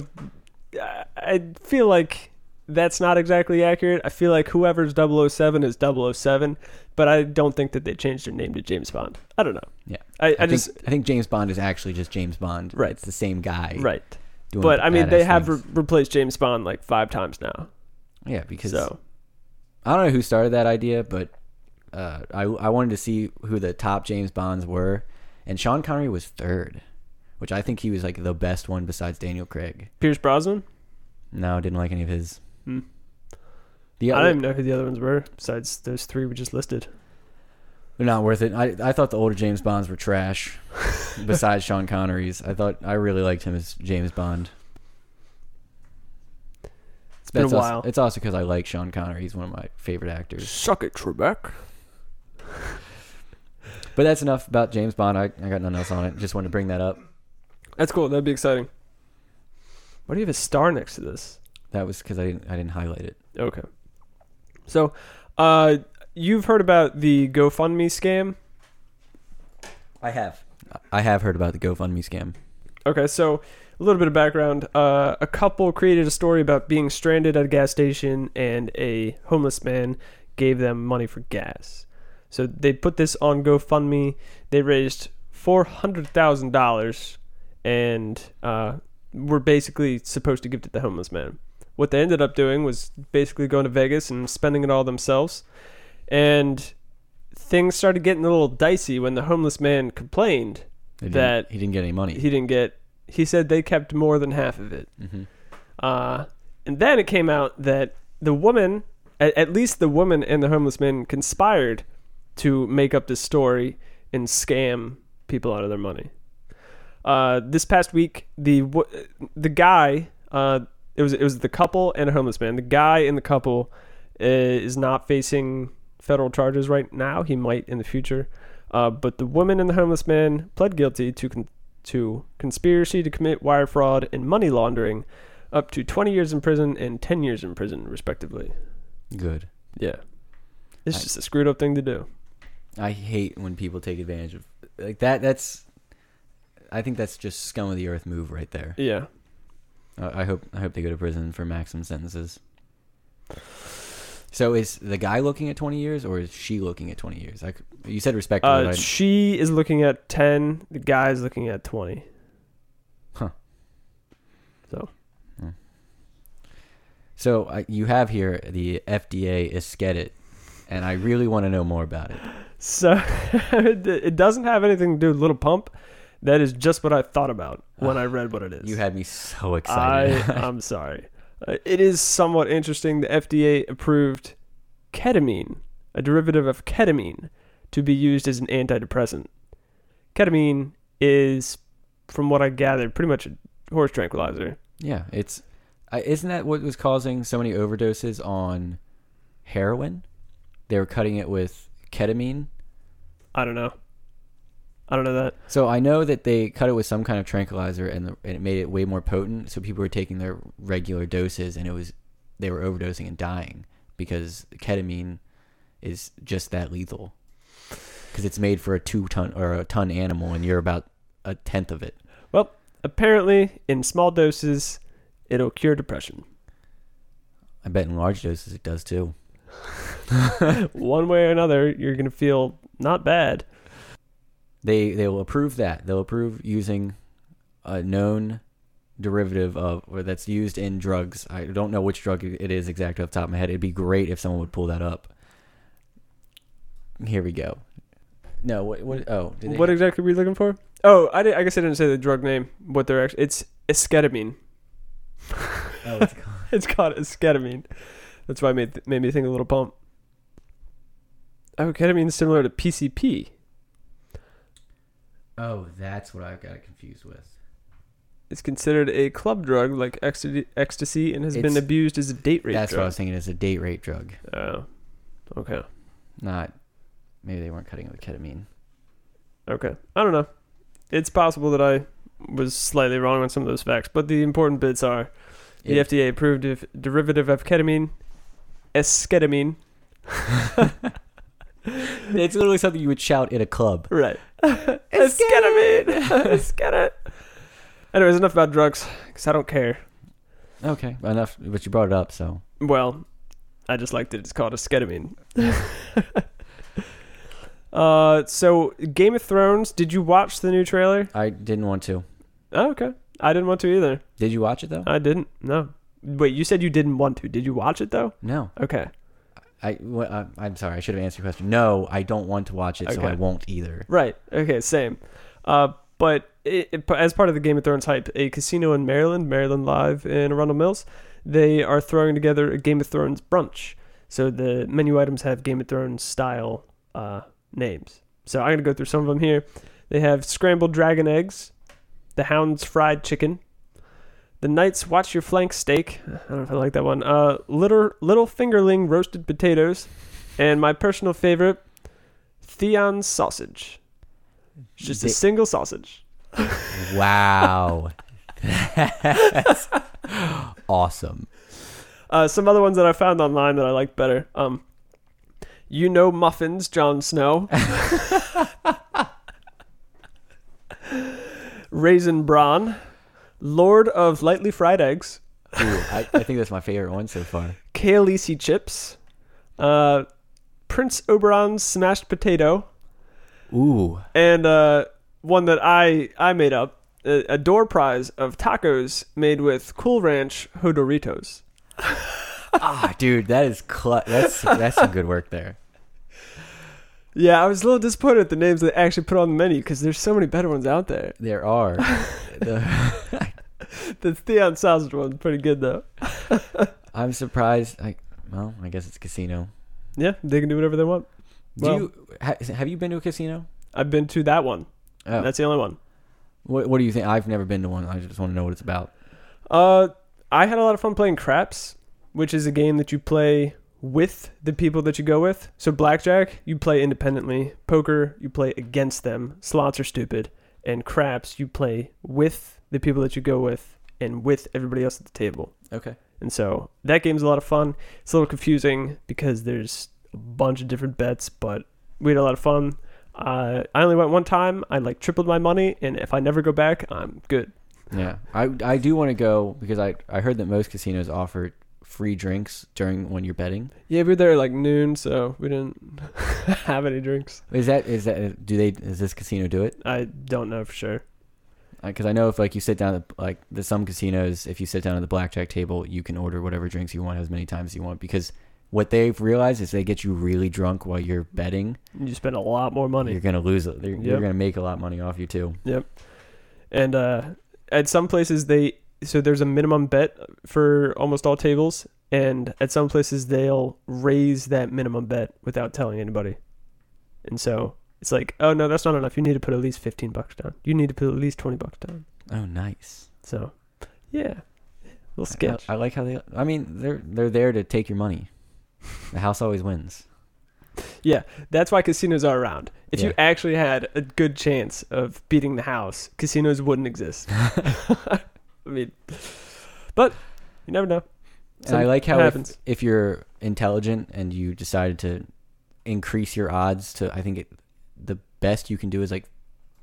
[SPEAKER 1] I- I feel like that's not exactly accurate. I feel like whoever's 007 is 007, but I don't think that they changed their name to James Bond. I don't know.
[SPEAKER 2] Yeah.
[SPEAKER 1] I, I,
[SPEAKER 2] I, think,
[SPEAKER 1] just
[SPEAKER 2] I think James Bond is actually just James Bond.
[SPEAKER 1] Right.
[SPEAKER 2] It's the same guy.
[SPEAKER 1] right.
[SPEAKER 2] doing
[SPEAKER 1] But I mean, they have re- replaced James Bond like five times now.
[SPEAKER 2] yeah because
[SPEAKER 1] So
[SPEAKER 2] I don't know who started that idea, but uh, I I wanted to see who the top James Bonds were, and Sean Connery was third, which I think he was like the best one besides Daniel Craig.
[SPEAKER 1] Pierce Brosnan.
[SPEAKER 2] No, didn't like any of his.
[SPEAKER 1] Hmm.
[SPEAKER 2] The
[SPEAKER 1] I
[SPEAKER 2] other,
[SPEAKER 1] don't even know who the other ones were besides those three we just listed.
[SPEAKER 2] they're not worth it. I I thought the older James Bonds were trash. [laughs] besides Sean Connery's, I thought I really liked him as James Bond.
[SPEAKER 1] It's been
[SPEAKER 2] That's
[SPEAKER 1] a
[SPEAKER 2] also-
[SPEAKER 1] while.
[SPEAKER 2] it's also because I like Sean Connery. He's one of my favorite actors.
[SPEAKER 1] Suck it, Trebek. [laughs]
[SPEAKER 2] But that's enough about James Bond. I, I got nothing else on it. Just wanted to bring that up.
[SPEAKER 1] That's cool. That'd be exciting. Why do you have a star next to this?
[SPEAKER 2] That was because I didn't I didn't highlight it.
[SPEAKER 1] Okay. So, uh, you've heard about the GoFundMe scam.
[SPEAKER 2] I have. I have heard about the GoFundMe scam.
[SPEAKER 1] Okay, so a little bit of background. Uh, a couple created a story about being stranded at a gas station, and a homeless man gave them money for gas. So they put this on GoFundMe. They raised four hundred thousand dollars, and uh, were basically supposed to give it to the homeless man. What they ended up doing was basically going to Vegas and spending it all themselves, and things started getting a little dicey when the homeless man complained
[SPEAKER 2] He
[SPEAKER 1] That-
[SPEAKER 2] he didn't get any money.
[SPEAKER 1] he didn't get he said they kept more than half of it.
[SPEAKER 2] hmm
[SPEAKER 1] Uh, and then it came out that the woman, at, at least the woman and the homeless man, conspired to make up this story and scam people out of their money. Uh, this past week, the the guy, uh, it was it was the couple and a homeless man. The guy in the couple uh, is not facing federal charges right now. He might in the future. Uh, but the woman and the homeless man pled guilty to con- to conspiracy to commit wire fraud and money laundering, up to 20 years in prison and 10 years in prison, respectively.
[SPEAKER 2] Good.
[SPEAKER 1] Yeah, it's
[SPEAKER 2] I-
[SPEAKER 1] just a screwed up thing to do.
[SPEAKER 2] I hate when people take advantage of like that. That's, I think that's just scum of the earth move right there.
[SPEAKER 1] Yeah.
[SPEAKER 2] I I hope I hope they go to prison for maximum sentences. So is the guy looking at twenty years or is she looking at twenty years? Like you said, respectively.
[SPEAKER 1] Uh, she is looking at 10. The guy's looking at 20.
[SPEAKER 2] Huh.
[SPEAKER 1] So
[SPEAKER 2] so uh, you have here the FDA Esskeetit, and I really want to know more about it. [laughs]
[SPEAKER 1] So [laughs] it doesn't have anything to do with Little Pump. That is just what I thought about when I read what it is.
[SPEAKER 2] You had me so
[SPEAKER 1] I,
[SPEAKER 2] excited. [laughs]
[SPEAKER 1] I'm sorry. Uh, it is somewhat interesting. The FDA approved ketamine, a derivative of ketamine, to be used as an antidepressant. Ketamine is, from what I gathered, pretty much a horse tranquilizer.
[SPEAKER 2] yeah, it's uh, isn't that what was causing so many overdoses on heroin? They were cutting it with ketamine.
[SPEAKER 1] I don't know. I don't know that.
[SPEAKER 2] So I know that they cut it with some kind of tranquilizer, and, the, and it made it way more potent. So people were taking their regular doses, and it was they were overdosing and dying because ketamine is just that lethal. Because it's made for a two ton or a ton animal, and you're about a tenth of it.
[SPEAKER 1] Well, apparently, in small doses, it'll cure depression.
[SPEAKER 2] I bet in large doses it does too. [laughs]
[SPEAKER 1] One way or another, you're gonna feel not bad.
[SPEAKER 2] They they will approve that. They'll approve using a known derivative of or that's used in drugs. I don't know which drug it is exactly off the top of my head. It'd be great if someone would pull that up. Here we go. No, what? what oh, did
[SPEAKER 1] What exactly were you looking for? Oh, I, did, I guess I didn't say the drug name. What they're actually it's esketamine.
[SPEAKER 2] oh, it's [laughs] called-
[SPEAKER 1] It's called esketamine. That's why it made made me think a Little Pump. Oh, ketamine is similar to PCP.
[SPEAKER 2] Oh, that's what I got confused with.
[SPEAKER 1] It's considered a club drug like ecstasy, ecstasy and has been abused as a date rape drug.
[SPEAKER 2] that's what I
[SPEAKER 1] drug.
[SPEAKER 2] was thinking. It's a date rape drug,
[SPEAKER 1] Oh, okay,
[SPEAKER 2] not maybe they weren't cutting it with ketamine.
[SPEAKER 1] okay. I don't know. It's possible that I was slightly wrong on some of those facts, but the important bits are the
[SPEAKER 2] It-
[SPEAKER 1] FDA approved a derivative of ketamine, esketamine. [laughs]
[SPEAKER 2] it's literally something you would shout in a club.
[SPEAKER 1] Right. Esketamine. Esketamine. [laughs] Anyways, enough about drugs because I don't care.
[SPEAKER 2] Okay, enough. But you brought it up, so
[SPEAKER 1] Well, I just like that it's called esketamine. [laughs] uh, so Game of Thrones. Did you watch the new trailer?
[SPEAKER 2] I didn't want to.
[SPEAKER 1] Oh, okay. I didn't want to either.
[SPEAKER 2] Did you watch it though?
[SPEAKER 1] I didn't. No. Wait, you said you didn't want to. Did you watch it though?
[SPEAKER 2] no.
[SPEAKER 1] Okay.
[SPEAKER 2] I, well, uh, I'm sorry. I should have answered your question. No, I don't want to watch it, so
[SPEAKER 1] Okay.
[SPEAKER 2] I won't either.
[SPEAKER 1] Right. Okay. Same. Uh, but it, it- as part of the Game of Thrones hype, a casino in Maryland, Maryland Live in Arundel Mills, they are throwing together a Game of Thrones brunch. So the menu items have Game of Thrones style uh, names. So I'm gonna go through some of them here. They have scrambled dragon eggs, the Hound's fried chicken, the Night's Watch your flank steak. I don't know if I like that one. Uh, little little fingerling roasted potatoes, and my personal favorite, Theon's sausage. It's just a single sausage.
[SPEAKER 2] Wow. [laughs] That's awesome.
[SPEAKER 1] Uh, some other ones that I found online that I like better. Um, you know muffins, Jon Snow. [laughs] Raisin Brawn, Lord of Lightly Fried Eggs,
[SPEAKER 2] Ooh, I, I think that's my favorite one so far. [laughs]
[SPEAKER 1] Khaleesi Chips, uh, Prince Oberyn's Smashed Potato,
[SPEAKER 2] Ooh.
[SPEAKER 1] and uh, one that I I made up, a, a door prize of tacos made with Cool Ranch Hodoritos.
[SPEAKER 2] Ah, dude, that is cl- that's that's some good work there.
[SPEAKER 1] Yeah, I was a little disappointed at the names they actually put on the menu because there's so many better ones out there.
[SPEAKER 2] There are. [laughs] The- [laughs]
[SPEAKER 1] The Theon Sausage one's pretty good though. [laughs]
[SPEAKER 2] I'm surprised. I, well, I guess it's a casino.
[SPEAKER 1] Yeah, they can do whatever they want.
[SPEAKER 2] Do
[SPEAKER 1] Well-
[SPEAKER 2] you ha, have you been to a casino?
[SPEAKER 1] I've been to that one.
[SPEAKER 2] Oh,
[SPEAKER 1] That's the only one.
[SPEAKER 2] what, what do you think? I've never been to one. I just want to know what it's about.
[SPEAKER 1] Uh, I had a lot of fun playing craps, which is a game that you play with the people that you go with. So blackjack, you play independently. Poker, you play against them. Slots are stupid. And craps, you play with the people that you go with and with everybody else at the table.
[SPEAKER 2] Okay.
[SPEAKER 1] And so that game's a lot of fun. It's a little confusing because there's a bunch of different bets, but we had a lot of fun. Uh, I only went one time. I like tripled my money, and if I never go back, I'm good.
[SPEAKER 2] Yeah, I I do want to go because I I heard that most casinos offer free drinks during when you're betting.
[SPEAKER 1] Yeah, we were there like noon, so we didn't [laughs] have any drinks.
[SPEAKER 2] Is that is that do they does this casino do it?
[SPEAKER 1] I don't know for sure.
[SPEAKER 2] Because I know if like you sit down at like there's some casinos if you sit down at the blackjack table you can order whatever drinks you want as many times as you want because what they've realized is they get you really drunk while you're betting.
[SPEAKER 1] You spend a lot more money.
[SPEAKER 2] You're gonna lose it. They're, You're gonna make a lot of money off you too. Yep.
[SPEAKER 1] And uh, at some places they so there's a minimum bet for almost all tables, and at some places they'll raise that minimum bet without telling anybody. And so it's like, oh no, that's not enough. You need to put at least fifteen bucks down. You need to put at least twenty bucks down.
[SPEAKER 2] Oh, nice.
[SPEAKER 1] So, yeah, little sketch.
[SPEAKER 2] I, I like how they. I mean, they're they're there to take your money. The house always wins.
[SPEAKER 1] Yeah, that's why casinos are around. If you actually had a good chance of beating the house, casinos wouldn't exist. [laughs] I mean, but you never know.
[SPEAKER 2] And I like how if,
[SPEAKER 1] happens.
[SPEAKER 2] if you're intelligent and you decided to increase your odds to, I think it, the best you can do is like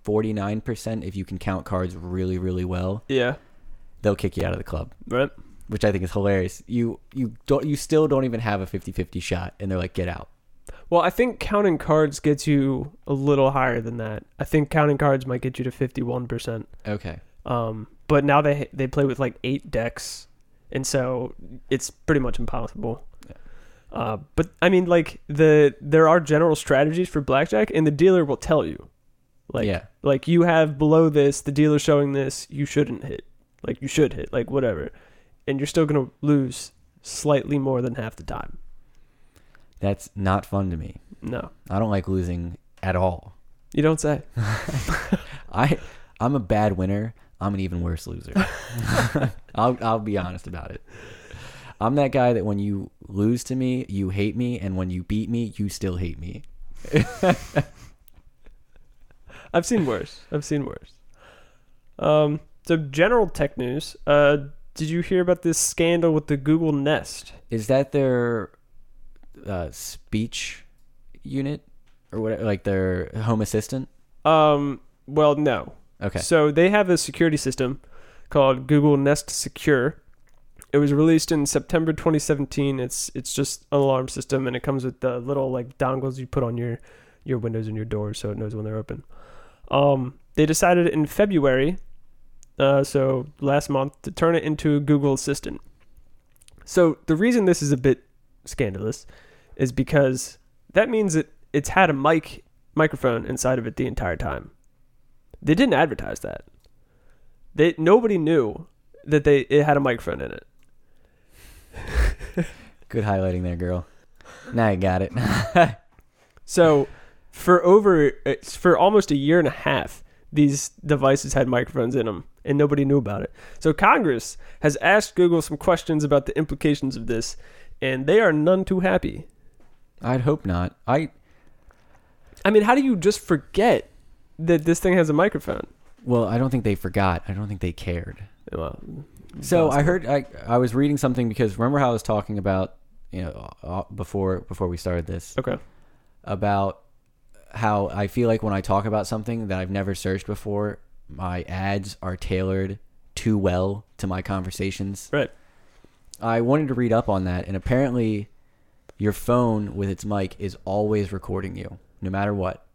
[SPEAKER 2] 49% if you can count cards really, really well.
[SPEAKER 1] Yeah,
[SPEAKER 2] They'll kick you out of the club,
[SPEAKER 1] right.
[SPEAKER 2] which I think is hilarious. You you don't you still don't even have a 50-50 shot and they're like get out.
[SPEAKER 1] Well, I think counting cards gets you a little higher than that. I think counting cards might get you to fifty-one percent.
[SPEAKER 2] Okay.
[SPEAKER 1] Um, but now they they play with like eight decks, and so it's pretty much impossible. Uh, but I mean, like the there are general strategies for blackjack, and the dealer will tell you, like
[SPEAKER 2] yeah.
[SPEAKER 1] like you have below this, the dealer showing this, you shouldn't hit, like you should hit, like whatever, and you're still gonna lose slightly more than half the time.
[SPEAKER 2] That's not fun to me.
[SPEAKER 1] No,
[SPEAKER 2] I don't like losing at all.
[SPEAKER 1] you don't say. [laughs]
[SPEAKER 2] I I'm a bad winner. I'm an even worse loser. [laughs] [laughs] I'll I'll be honest about it. I'm that guy that when you lose to me, you hate me, and when you beat me, you still hate me. [laughs]
[SPEAKER 1] I've seen worse. I've seen worse. Um, so general tech news. Uh, did you hear about this scandal with the Google Nest?
[SPEAKER 2] Is that their uh, speech unit or whatever, like their home assistant?
[SPEAKER 1] Um, well, no.
[SPEAKER 2] Okay.
[SPEAKER 1] So they have a security system called Google Nest Secure. It was released in September 2017. It's it's just an alarm system, and it comes with the little like dongles you put on your your windows and your doors, so it knows when they're open. Um, they decided in February, uh, so last month, to turn it into Google Assistant. So the reason this is a bit scandalous is because that means that it's had a mic microphone inside of it the entire time. They didn't advertise that. They nobody knew that they it had a microphone in it. [laughs]
[SPEAKER 2] Good highlighting there, girl. Now you got it. [laughs]
[SPEAKER 1] So for over it's for almost a year and a half, these devices had microphones in them, and nobody knew about it. So Congress has asked Google some questions about the implications of this, and they are none too happy.
[SPEAKER 2] I'd hope not. I
[SPEAKER 1] I mean, how do you just forget that this thing has a microphone?
[SPEAKER 2] well, I don't think they forgot. I don't think they cared.
[SPEAKER 1] Well,
[SPEAKER 2] So I heard I I was reading something because remember how I was talking about you know uh, before before we started this
[SPEAKER 1] Okay.
[SPEAKER 2] about how I feel like when I talk about something that I've never searched before, my ads are tailored too well to my conversations.
[SPEAKER 1] Right.
[SPEAKER 2] I wanted to read up on that, and apparently, your phone with its mic is always recording you, no matter what.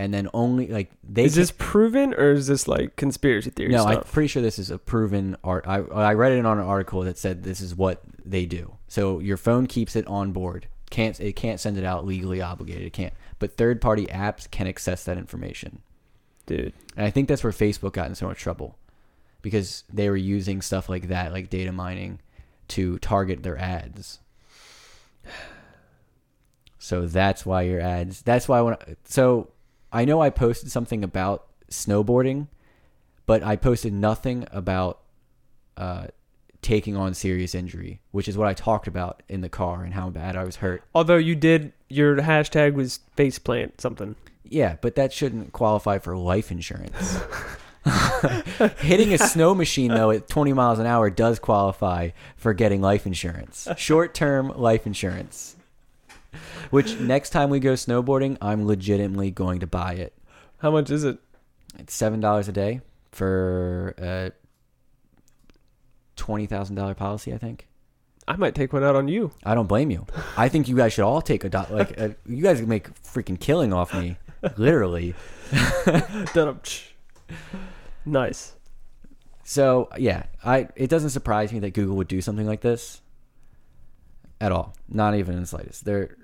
[SPEAKER 2] And then only like they
[SPEAKER 1] is this proven or is this like conspiracy theory
[SPEAKER 2] no, I'm pretty sure this is a proven art. I I read it on an article that said this is what they do. So your phone keeps it on board can't it can't send it out legally obligated. It can't. But third party apps can access that information.
[SPEAKER 1] Dude.
[SPEAKER 2] And I think that's where Facebook got in so much trouble because they were using stuff like that, like data mining, to target their ads. [sighs] So that's why your ads. That's why when so I know I posted something about snowboarding, but I posted nothing about uh, taking on serious injury, which is what I talked about in the car and how bad I was hurt.
[SPEAKER 1] Although you did, your hashtag was faceplant something.
[SPEAKER 2] Yeah, but that shouldn't qualify for life insurance. [laughs] [laughs] Hitting a snow machine though at 20 miles an hour does qualify for getting life insurance. [laughs] Short-term life insurance. [laughs] Which next time we go snowboarding, I'm legitimately going to buy it.
[SPEAKER 1] How much is it?
[SPEAKER 2] It's seven dollars a day for a twenty thousand dollar policy. I think.
[SPEAKER 1] I might take one out on you.
[SPEAKER 2] I don't blame you. I think you guys should all take a dot. like. A, you guys make freaking killing off me, literally. [laughs]
[SPEAKER 1] Nice.
[SPEAKER 2] So yeah, I it doesn't surprise me that Google would do something like this at all. Not even in the slightest. They're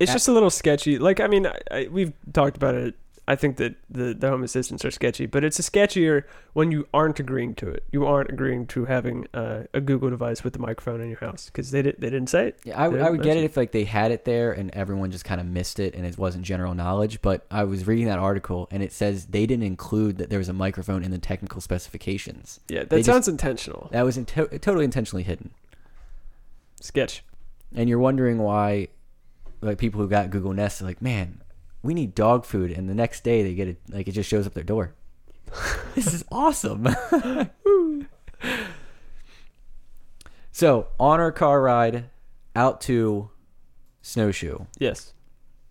[SPEAKER 1] It's
[SPEAKER 2] At-
[SPEAKER 1] just a little sketchy. Like, I mean, I, I, we've talked about it. I think that the, the home assistants are sketchy, but it's a sketchier when you aren't agreeing to it. You aren't agreeing to having uh, a Google device with the microphone in your house because they, did, they didn't say it.
[SPEAKER 2] Yeah, I, I would get it if like they had it there and everyone just kind of missed it and it wasn't general knowledge. But I was reading that article and it says they didn't include that there was a microphone in the technical specifications.
[SPEAKER 1] Yeah, that
[SPEAKER 2] They just-
[SPEAKER 1] sounds intentional.
[SPEAKER 2] That was into totally intentionally hidden.
[SPEAKER 1] Sketch.
[SPEAKER 2] And you're wondering why, like people who got Google Nest are like, man, we need dog food, and the next day they get it like it just shows up their door. [laughs] this is awesome. [laughs] so on our car ride out to Snowshoe.
[SPEAKER 1] Yes.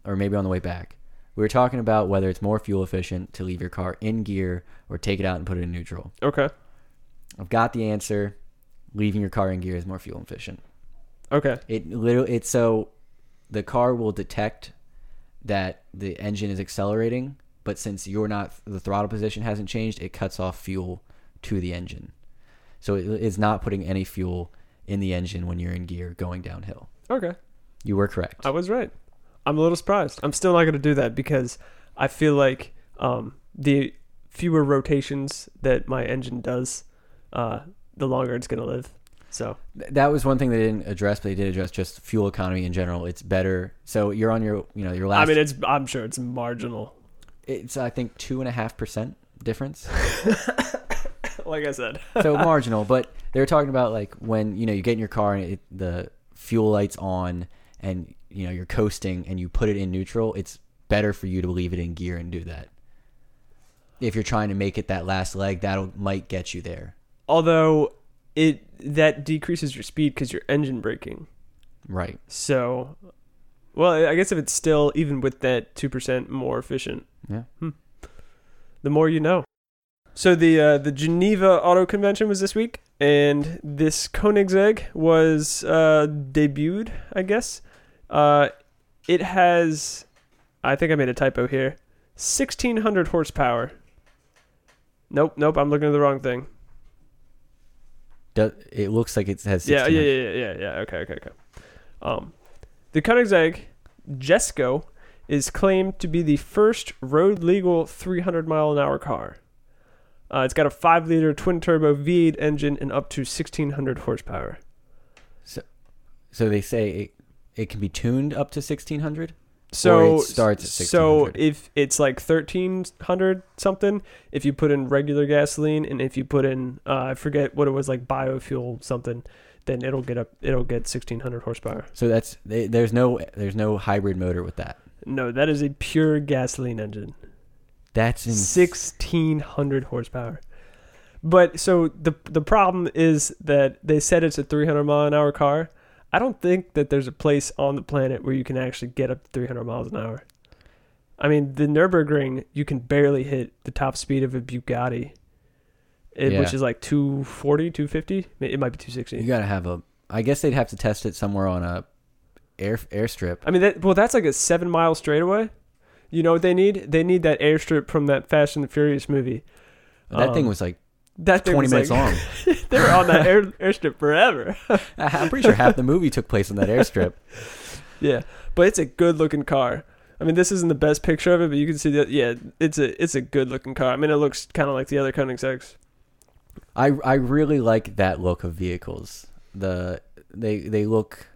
[SPEAKER 2] or maybe on the way back. We were talking about whether it's more fuel efficient to leave your car in gear or take it out and put it in neutral.
[SPEAKER 1] Okay.
[SPEAKER 2] I've got the answer. Leaving your car in gear is more fuel efficient.
[SPEAKER 1] Okay.
[SPEAKER 2] It literally it's so the car will detect that the engine is accelerating, but since you're not the throttle position hasn't changed, it cuts off fuel to the engine. So it is not putting any fuel in the engine when you're in gear going downhill.
[SPEAKER 1] Okay.
[SPEAKER 2] You were correct.
[SPEAKER 1] I was right. I'm a little surprised. I'm still not going to do that because I feel like um, the fewer rotations that my engine does, uh, the longer it's going to live. So
[SPEAKER 2] that was one thing they didn't address, but they did address just fuel economy in general. It's better. So you're on your, you know, your last.
[SPEAKER 1] I mean, it's I'm sure it's marginal.
[SPEAKER 2] it's I think two and a half percent difference. [laughs]
[SPEAKER 1] like I said.
[SPEAKER 2] so [laughs] marginal, but they were talking about like when you know you get in your car and it, the fuel lights on and you know you're coasting and you put it in neutral. It's better for you to leave it in gear and do that. If you're trying to make it that last leg, that'll might get you there.
[SPEAKER 1] Although it that decreases your speed because you're engine braking.
[SPEAKER 2] Right.
[SPEAKER 1] So, well, I guess if it's still even with that two percent more efficient,
[SPEAKER 2] Yeah.
[SPEAKER 1] the more you know. So the uh, the Geneva Auto Convention was this week, and this Koenigsegg was uh, debuted. I guess uh, it has. I think I made a typo here. Sixteen hundred horsepower. Nope, nope. I'm looking at the wrong thing.
[SPEAKER 2] Do, it looks like it has.
[SPEAKER 1] Yeah, yeah, yeah, yeah, yeah, yeah. Okay, okay, okay. Um, the Koenigsegg Jesko is claimed to be the first road legal 300 mile an hour car. Uh, it's got a 5 liter twin turbo V8 engine and up to 1600 horsepower.
[SPEAKER 2] So, so they say it, it can be tuned up to 1600.
[SPEAKER 1] So
[SPEAKER 2] it starts at
[SPEAKER 1] So if it's like 1300 something, if you put in regular gasoline and if you put in uh, I forget what it was like biofuel something, then it'll get up it'll get 1600 horsepower.
[SPEAKER 2] So that's they, there's no there's no hybrid motor with that.
[SPEAKER 1] No, that is a pure gasoline engine.
[SPEAKER 2] That's in
[SPEAKER 1] Sixteen hundred horsepower. But so the the problem is that they said it's a 300 mile an hour car. I don't think that there's a place on the planet where you can actually get up to 300 miles an hour. I mean, the Nurburgring, you can barely hit the top speed of a Bugatti, it, which is like 240, 250. It might be 260.
[SPEAKER 2] You gotta have a. I guess they'd have to test it somewhere on a air airstrip.
[SPEAKER 1] I mean, that, well, that's like a seven mile straightaway. You know what they need? They need that airstrip from that Fast and the Furious movie.
[SPEAKER 2] That thing
[SPEAKER 1] Um,
[SPEAKER 2] was like
[SPEAKER 1] that
[SPEAKER 2] 20 minutes
[SPEAKER 1] like-
[SPEAKER 2] long. [laughs]
[SPEAKER 1] they were on that air, airstrip forever. [laughs]
[SPEAKER 2] I'm pretty sure half the movie took place on that airstrip. [laughs]
[SPEAKER 1] Yeah, but it's a good looking car. I mean, this isn't the best picture of it, but you can see that. Yeah, it's a it's a good looking car. I mean, it looks kind of like the other Koenigseggs.
[SPEAKER 2] I I really like that look of vehicles. The they they look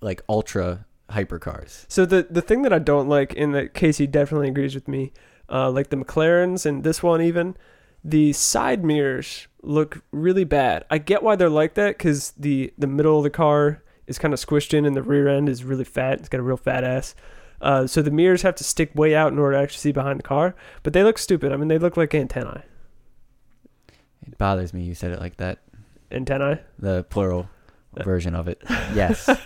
[SPEAKER 2] like ultra hypercars.
[SPEAKER 1] So the the thing that I don't like, and that Casey definitely agrees with me, uh, like the McLarens and this one even, the side mirrors look really bad. I get why they're like that because the the middle of the car is kind of squished in, and the rear end is really fat. It's got a real fat ass. Uh, so the mirrors have to stick way out in order to actually see behind the car. But they look stupid. I mean, they look like antennae.
[SPEAKER 2] It bothers me you said it like that.
[SPEAKER 1] Antennae.
[SPEAKER 2] The plural version of it. [laughs] Yes. [laughs]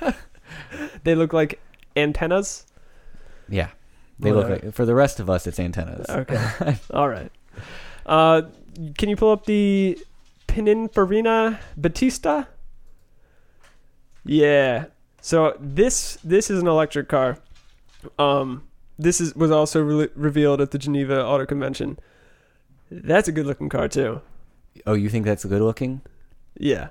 [SPEAKER 1] They look like antennas.
[SPEAKER 2] Yeah. They look like for the rest of us it's antennas.
[SPEAKER 1] Okay. [laughs] All right. Uh, can you pull up the Pininfarina Battista? Yeah. So this this is an electric car. Um, this is was also re- revealed at the Geneva Auto Convention. That's a good looking car too.
[SPEAKER 2] Oh, you think that's good looking?
[SPEAKER 1] Yeah.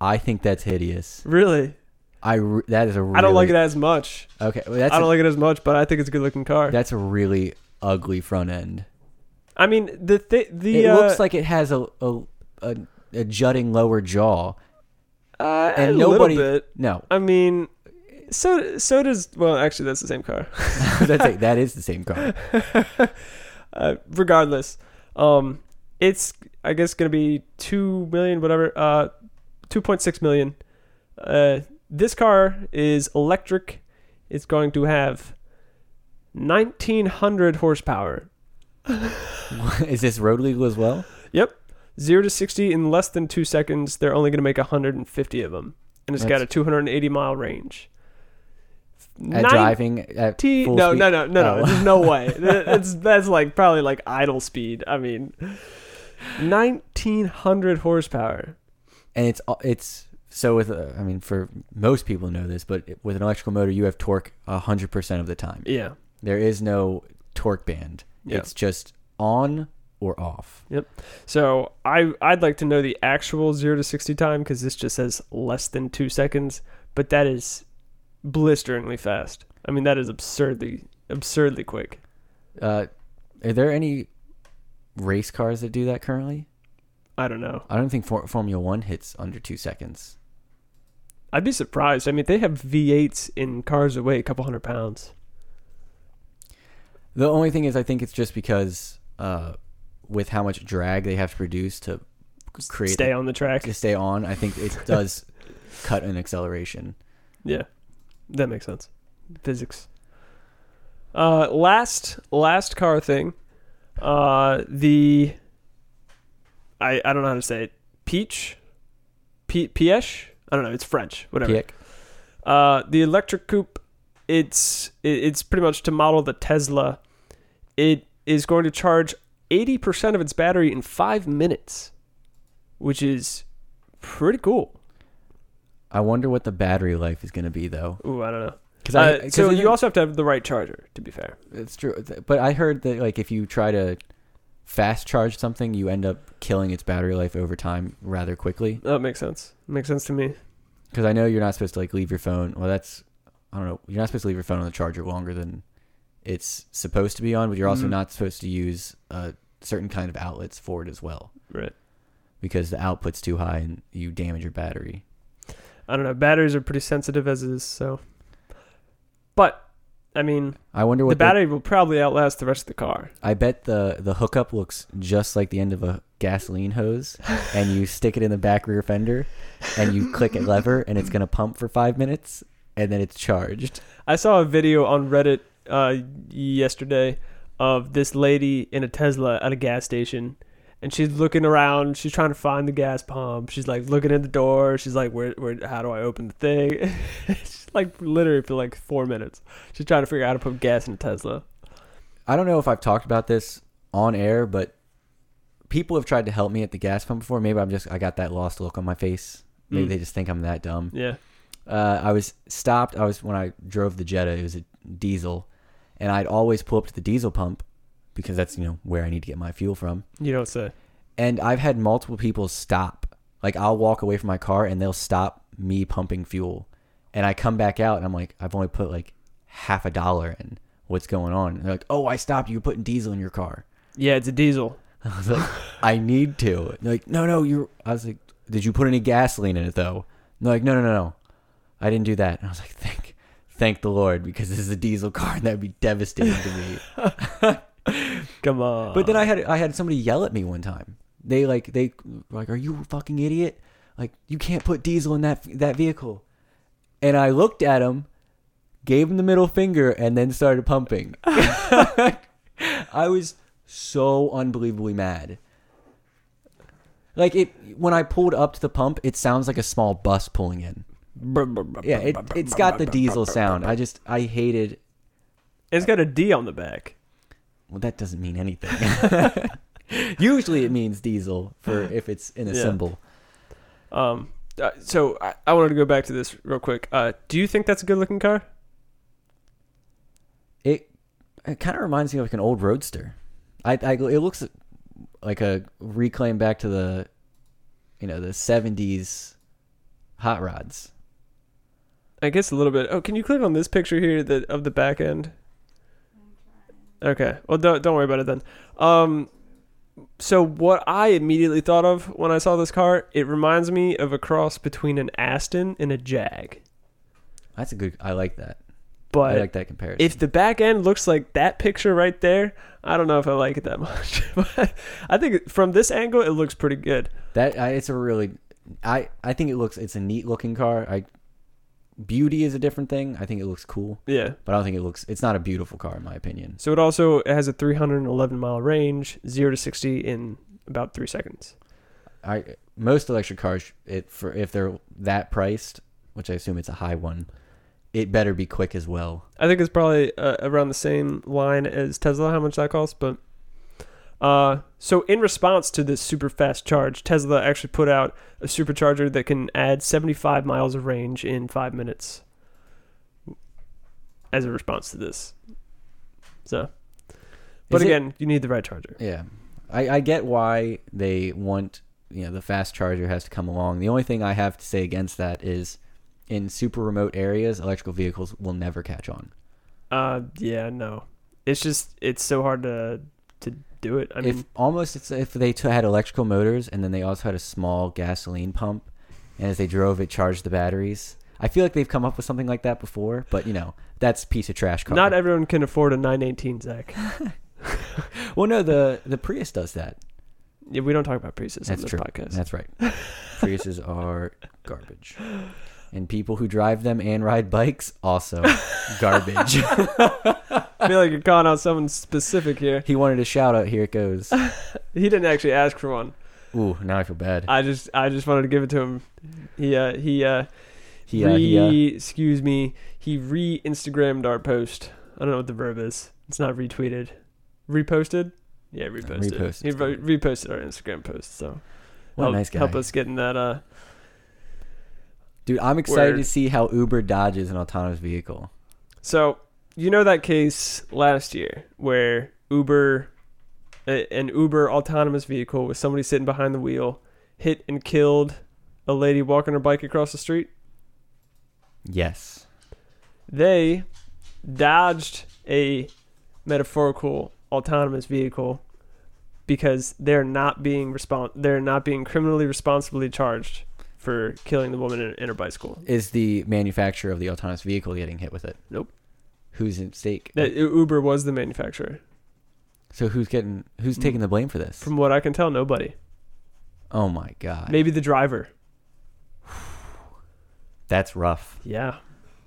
[SPEAKER 2] I think that's hideous.
[SPEAKER 1] Really.
[SPEAKER 2] I re- that is a really,
[SPEAKER 1] I don't like it as much.
[SPEAKER 2] Okay, well, that's
[SPEAKER 1] I don't
[SPEAKER 2] a,
[SPEAKER 1] like it as much, but I think it's a good looking car.
[SPEAKER 2] that's a really ugly front end.
[SPEAKER 1] I mean, the th- the
[SPEAKER 2] it
[SPEAKER 1] uh,
[SPEAKER 2] looks like it has a a, a, a jutting lower jaw.
[SPEAKER 1] uh,
[SPEAKER 2] and
[SPEAKER 1] a
[SPEAKER 2] nobody-
[SPEAKER 1] little bit.
[SPEAKER 2] No,
[SPEAKER 1] I mean, so so does well. Actually, that's the same car. [laughs]
[SPEAKER 2] that's a, that is the same car. [laughs]
[SPEAKER 1] uh, regardless, um, it's I guess gonna be two million, whatever. Uh, two point six million. Uh, this car is electric. It's going to have nineteen hundred horsepower. [laughs]
[SPEAKER 2] is this road legal as well?
[SPEAKER 1] Yep, zero to sixty in less than two seconds. They're only gonna make hundred and fifty of them, and it's got a two hundred and eighty mile range.
[SPEAKER 2] At driving at
[SPEAKER 1] T-
[SPEAKER 2] full
[SPEAKER 1] no,
[SPEAKER 2] speed?
[SPEAKER 1] no, no, no, no.
[SPEAKER 2] Oh.
[SPEAKER 1] There's no [laughs] way. That's that's like probably like idle speed. I mean, nineteen hundred horsepower.
[SPEAKER 2] and it's it's so with uh, I mean for most people know this, but with an electrical motor you have torque hundred percent of the time.
[SPEAKER 1] Yeah,
[SPEAKER 2] There is no torque band.
[SPEAKER 1] Yeah.
[SPEAKER 2] It's just on or off. Yep.
[SPEAKER 1] So I I'd like to know the actual zero to sixty time because this just says less than two seconds, but that is blisteringly fast. I mean that is absurdly absurdly quick.
[SPEAKER 2] Uh, are there any race cars that do that currently?
[SPEAKER 1] I don't know.
[SPEAKER 2] I don't think for- Formula One hits under two seconds.
[SPEAKER 1] I'd be surprised. I mean they have V8s in cars that weigh a couple hundred pounds.
[SPEAKER 2] The only thing is, I think it's just because uh, with how much drag they have to produce to create
[SPEAKER 1] Stay on the track.
[SPEAKER 2] to stay on, I think it [laughs] does cut an acceleration.
[SPEAKER 1] Yeah, that makes sense. Physics. Uh, last last car thing. Uh, the I I don't know how to say it. Peach, P Piesh. I don't know. It's French. Whatever.
[SPEAKER 2] Pick.
[SPEAKER 1] Uh, the electric coupe. It's it, it's pretty much to model the Tesla. It is going to charge eighty percent of its battery in five minutes, which is pretty cool.
[SPEAKER 2] I wonder what the battery life is going to be though.
[SPEAKER 1] Ooh, I don't know.
[SPEAKER 2] Because
[SPEAKER 1] Uh, so you also have to have the right charger. To be fair.
[SPEAKER 2] it's true, but I heard that like if you try to fast charge something, you end up killing its battery life over time rather quickly.
[SPEAKER 1] That makes sense. Makes sense to me.
[SPEAKER 2] Because I know you're not supposed to like leave your phone. Well, that's I don't know. You're not supposed to leave your phone on the charger longer than it's supposed to be on, but you're also
[SPEAKER 1] Mhm.
[SPEAKER 2] not supposed to use a certain kind of outlets for it as well
[SPEAKER 1] Right.
[SPEAKER 2] because the output's too high and you damage your battery.
[SPEAKER 1] I don't know. Batteries are pretty sensitive as is, so. But, I mean,
[SPEAKER 2] I wonder what the
[SPEAKER 1] battery will probably outlast the rest of the car.
[SPEAKER 2] I bet the the hookup looks just like the end of a gasoline hose, [laughs] and you stick it in the back rear fender, and you click a lever, and it's gonna pump for five minutes, and then it's charged.
[SPEAKER 1] I saw a video on Reddit uh, yesterday of this lady in a Tesla at a gas station. And she's looking around. She's trying to find the gas pump. She's like looking at the door. She's like, "Where, where? How do I open the thing?" [laughs] she's like literally for like four minutes. She's trying to figure out how to put gas in a Tesla.
[SPEAKER 2] I don't know if I've talked about this on air, but people have tried to help me at the gas pump before. Maybe I'm just I got that lost look on my face. Maybe
[SPEAKER 1] Mm.
[SPEAKER 2] they just think I'm that dumb.
[SPEAKER 1] Yeah.
[SPEAKER 2] Uh, I was stopped. I was when I drove the Jetta. It was a diesel, and I'd always pull up to the diesel pump because that's you know where I need to get my fuel from.
[SPEAKER 1] You don't say.
[SPEAKER 2] And I've had multiple people stop. Like I'll walk away from my car and they'll stop me pumping fuel, And I come back out and I'm like, I've only put like half a dollar in. What's going on? And they're like, oh, I stopped you. Putting diesel in your car.
[SPEAKER 1] Yeah, it's a diesel. [laughs]
[SPEAKER 2] I was like, I need to. And they're like, no, no, you're. I was like, did you put any gasoline in it though? And they're like, no, no, no, no, I didn't do that. And I was like, thank, thank the Lord because this is a diesel car and that'd be devastating to me. [laughs]
[SPEAKER 1] Come on.
[SPEAKER 2] But then I had I had somebody yell at me one time. They like they like, are you a fucking idiot? Like you can't put diesel in that that vehicle. And I looked at him, gave him the middle finger, and then started pumping. [laughs] I was so unbelievably mad. Like it when I pulled up to the pump, it sounds like a small bus pulling in. Yeah, it it's got the diesel sound. I just I hated.
[SPEAKER 1] it's got a D on the back.
[SPEAKER 2] Well, that doesn't mean anything. [laughs] Usually, it means diesel for if it's in a
[SPEAKER 1] Yeah.
[SPEAKER 2] symbol.
[SPEAKER 1] Um, uh, so I, I wanted to go back to this real quick. Uh, do you think that's a good looking car?
[SPEAKER 2] It it kind of reminds me of like an old roadster. I, I it looks like a reclaim back to the you know the 70s hot rods.
[SPEAKER 1] I guess a little bit. Oh, can you click on this picture here that of the back end? Okay. Well, don't don't worry about it then. Um, so what I immediately thought of when I saw this car, it reminds me of a cross between an Aston and a Jag.
[SPEAKER 2] That's a good I like that.
[SPEAKER 1] But
[SPEAKER 2] I like that comparison.
[SPEAKER 1] if the back end looks like that picture right there, I don't know if I like it that [laughs] much. but I think from this angle, it looks pretty good.
[SPEAKER 2] that I, it's a really I I think it looks it's a neat looking car. I beauty is a different thing. I think it looks cool,
[SPEAKER 1] Yeah.
[SPEAKER 2] but I don't think it looks it's not a beautiful car in my opinion.
[SPEAKER 1] So it also has a 311 mile range, zero to 60 in about three seconds.
[SPEAKER 2] I most electric cars it for if they're that priced, which I assume it's a high one, it better be quick as well.
[SPEAKER 1] I think it's probably uh, around the same line as Tesla, how much that costs. But uh, so in response to this super fast charge, Tesla actually put out a supercharger that can add 75 miles of range in five minutes as a response to this. So, but
[SPEAKER 2] Is it-
[SPEAKER 1] again, you need the right charger.
[SPEAKER 2] Yeah, I, I get why they want you know the fast charger has to come along. The only thing I have to say against that is in super remote areas, electrical vehicles will never catch on.
[SPEAKER 1] Uh, yeah, no, it's just it's so hard to do it. I mean,
[SPEAKER 2] if almost it's if they t- had electrical motors and then they also had a small gasoline pump, and as they drove, it charged the batteries. I feel like they've come up with something like that before, but you know that's a piece of trash car.
[SPEAKER 1] not everyone can afford a 918, Zach. [laughs]
[SPEAKER 2] well, no, the the Prius does that.
[SPEAKER 1] Yeah, we don't talk about Priuses on
[SPEAKER 2] That's
[SPEAKER 1] this
[SPEAKER 2] true.
[SPEAKER 1] podcast.
[SPEAKER 2] That's right. [laughs] Priuses are garbage. And people who drive them and ride bikes also [laughs] garbage.
[SPEAKER 1] I feel like you're calling out someone specific here.
[SPEAKER 2] he wanted a shout out. Here it goes. [laughs]
[SPEAKER 1] He didn't actually ask for one.
[SPEAKER 2] Ooh, now I feel bad.
[SPEAKER 1] I just I just wanted to give it to him. He uh he uh
[SPEAKER 2] He, uh,
[SPEAKER 1] re
[SPEAKER 2] he, uh,
[SPEAKER 1] excuse me, he re Instagrammed our post. I don't know what the verb is. It's not retweeted. Reposted? Yeah, reposted.
[SPEAKER 2] reposted.
[SPEAKER 1] He ro- reposted our Instagram post, so
[SPEAKER 2] what
[SPEAKER 1] help,
[SPEAKER 2] a nice guy.
[SPEAKER 1] help us get in that uh
[SPEAKER 2] Dude, I'm excited
[SPEAKER 1] Word.
[SPEAKER 2] to see how Uber dodges an autonomous vehicle.
[SPEAKER 1] So you know that case last year where Uber, a- an Uber autonomous vehicle with somebody sitting behind the wheel, hit and killed a lady walking her bike across the street.
[SPEAKER 2] Yes.
[SPEAKER 1] They dodged a metaphorical autonomous vehicle because they're not being respon- they're not being criminally responsibly charged for killing the woman in, in her bicycle.
[SPEAKER 2] Is the manufacturer of the autonomous vehicle getting hit with it?
[SPEAKER 1] Nope.
[SPEAKER 2] Who's at stake?
[SPEAKER 1] That Uber was the manufacturer.
[SPEAKER 2] So who's getting who's mm. taking the blame for this?
[SPEAKER 1] From what I can tell, nobody.
[SPEAKER 2] oh my god.
[SPEAKER 1] Maybe the driver. [sighs]
[SPEAKER 2] That's rough.
[SPEAKER 1] Yeah.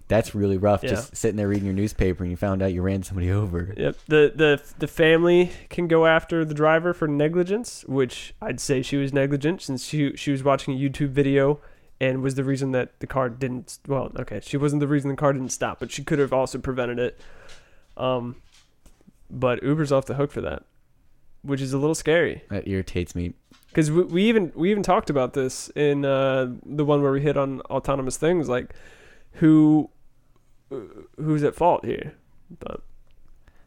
[SPEAKER 2] That's really rough.
[SPEAKER 1] Yeah.
[SPEAKER 2] Just sitting there reading your newspaper and you found out you ran somebody over.
[SPEAKER 1] Yep. The the the family can go after the driver for negligence, which I'd say she was negligent since she she was watching a YouTube video and was the reason that the car didn't well, okay, she wasn't the reason the car didn't stop, but she could have also prevented it. Um but Uber's off the hook for that, which is a little scary
[SPEAKER 2] That irritates me.
[SPEAKER 1] cuz we, we even we even talked about this in uh the one where we hit on autonomous things like who who's at fault here. But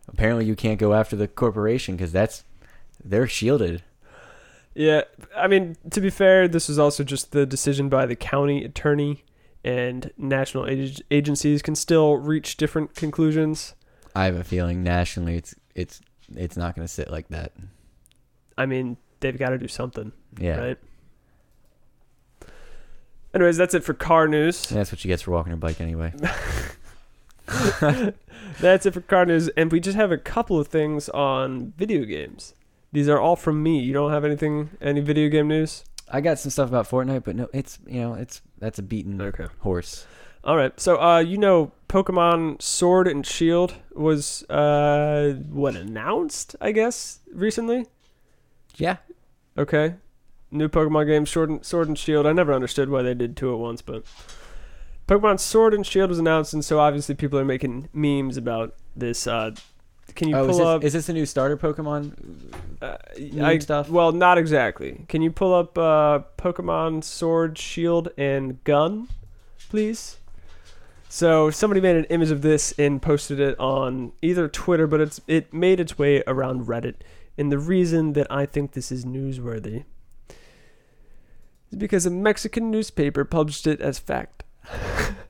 [SPEAKER 2] Apparently, you can't go after the corporation because that's they're shielded.
[SPEAKER 1] Yeah, I mean, to be fair, this was also just the decision by the county attorney and national ag- agencies can still reach different conclusions.
[SPEAKER 2] I have a feeling nationally, it's it's it's not going to sit like that.
[SPEAKER 1] I mean, they've got to do something,
[SPEAKER 2] Yeah,
[SPEAKER 1] right? Anyways, that's it for car news.
[SPEAKER 2] And that's what you get for walking your bike anyway. [laughs] [laughs]
[SPEAKER 1] That's it for car news, and we just have a couple of things on video games. These are all from me. You don't have anything, any video game news?
[SPEAKER 2] I got some stuff about Fortnite, but no, it's you know it's that's a beaten
[SPEAKER 1] Okay.
[SPEAKER 2] horse.
[SPEAKER 1] All right. So, uh, you know, Pokemon Sword and Shield was uh, what announced, I guess, recently.
[SPEAKER 2] Yeah,
[SPEAKER 1] Okay. New Pokemon game, Sword and, Sword and Shield. I never understood why they did two at once, but Pokemon Sword and Shield was announced, and so obviously people are making memes about this. Uh, can you
[SPEAKER 2] oh,
[SPEAKER 1] pull
[SPEAKER 2] is this,
[SPEAKER 1] up?
[SPEAKER 2] is this a new starter Pokemon?
[SPEAKER 1] uh, I,
[SPEAKER 2] stuff?
[SPEAKER 1] Well, not exactly. Can you pull up uh, Pokemon Sword, Shield, and Gun, please? So somebody made an image of this and posted it on either Twitter, but it's it made its way around Reddit. And the reason that I think this is newsworthy is because a Mexican newspaper published it as fact. [laughs]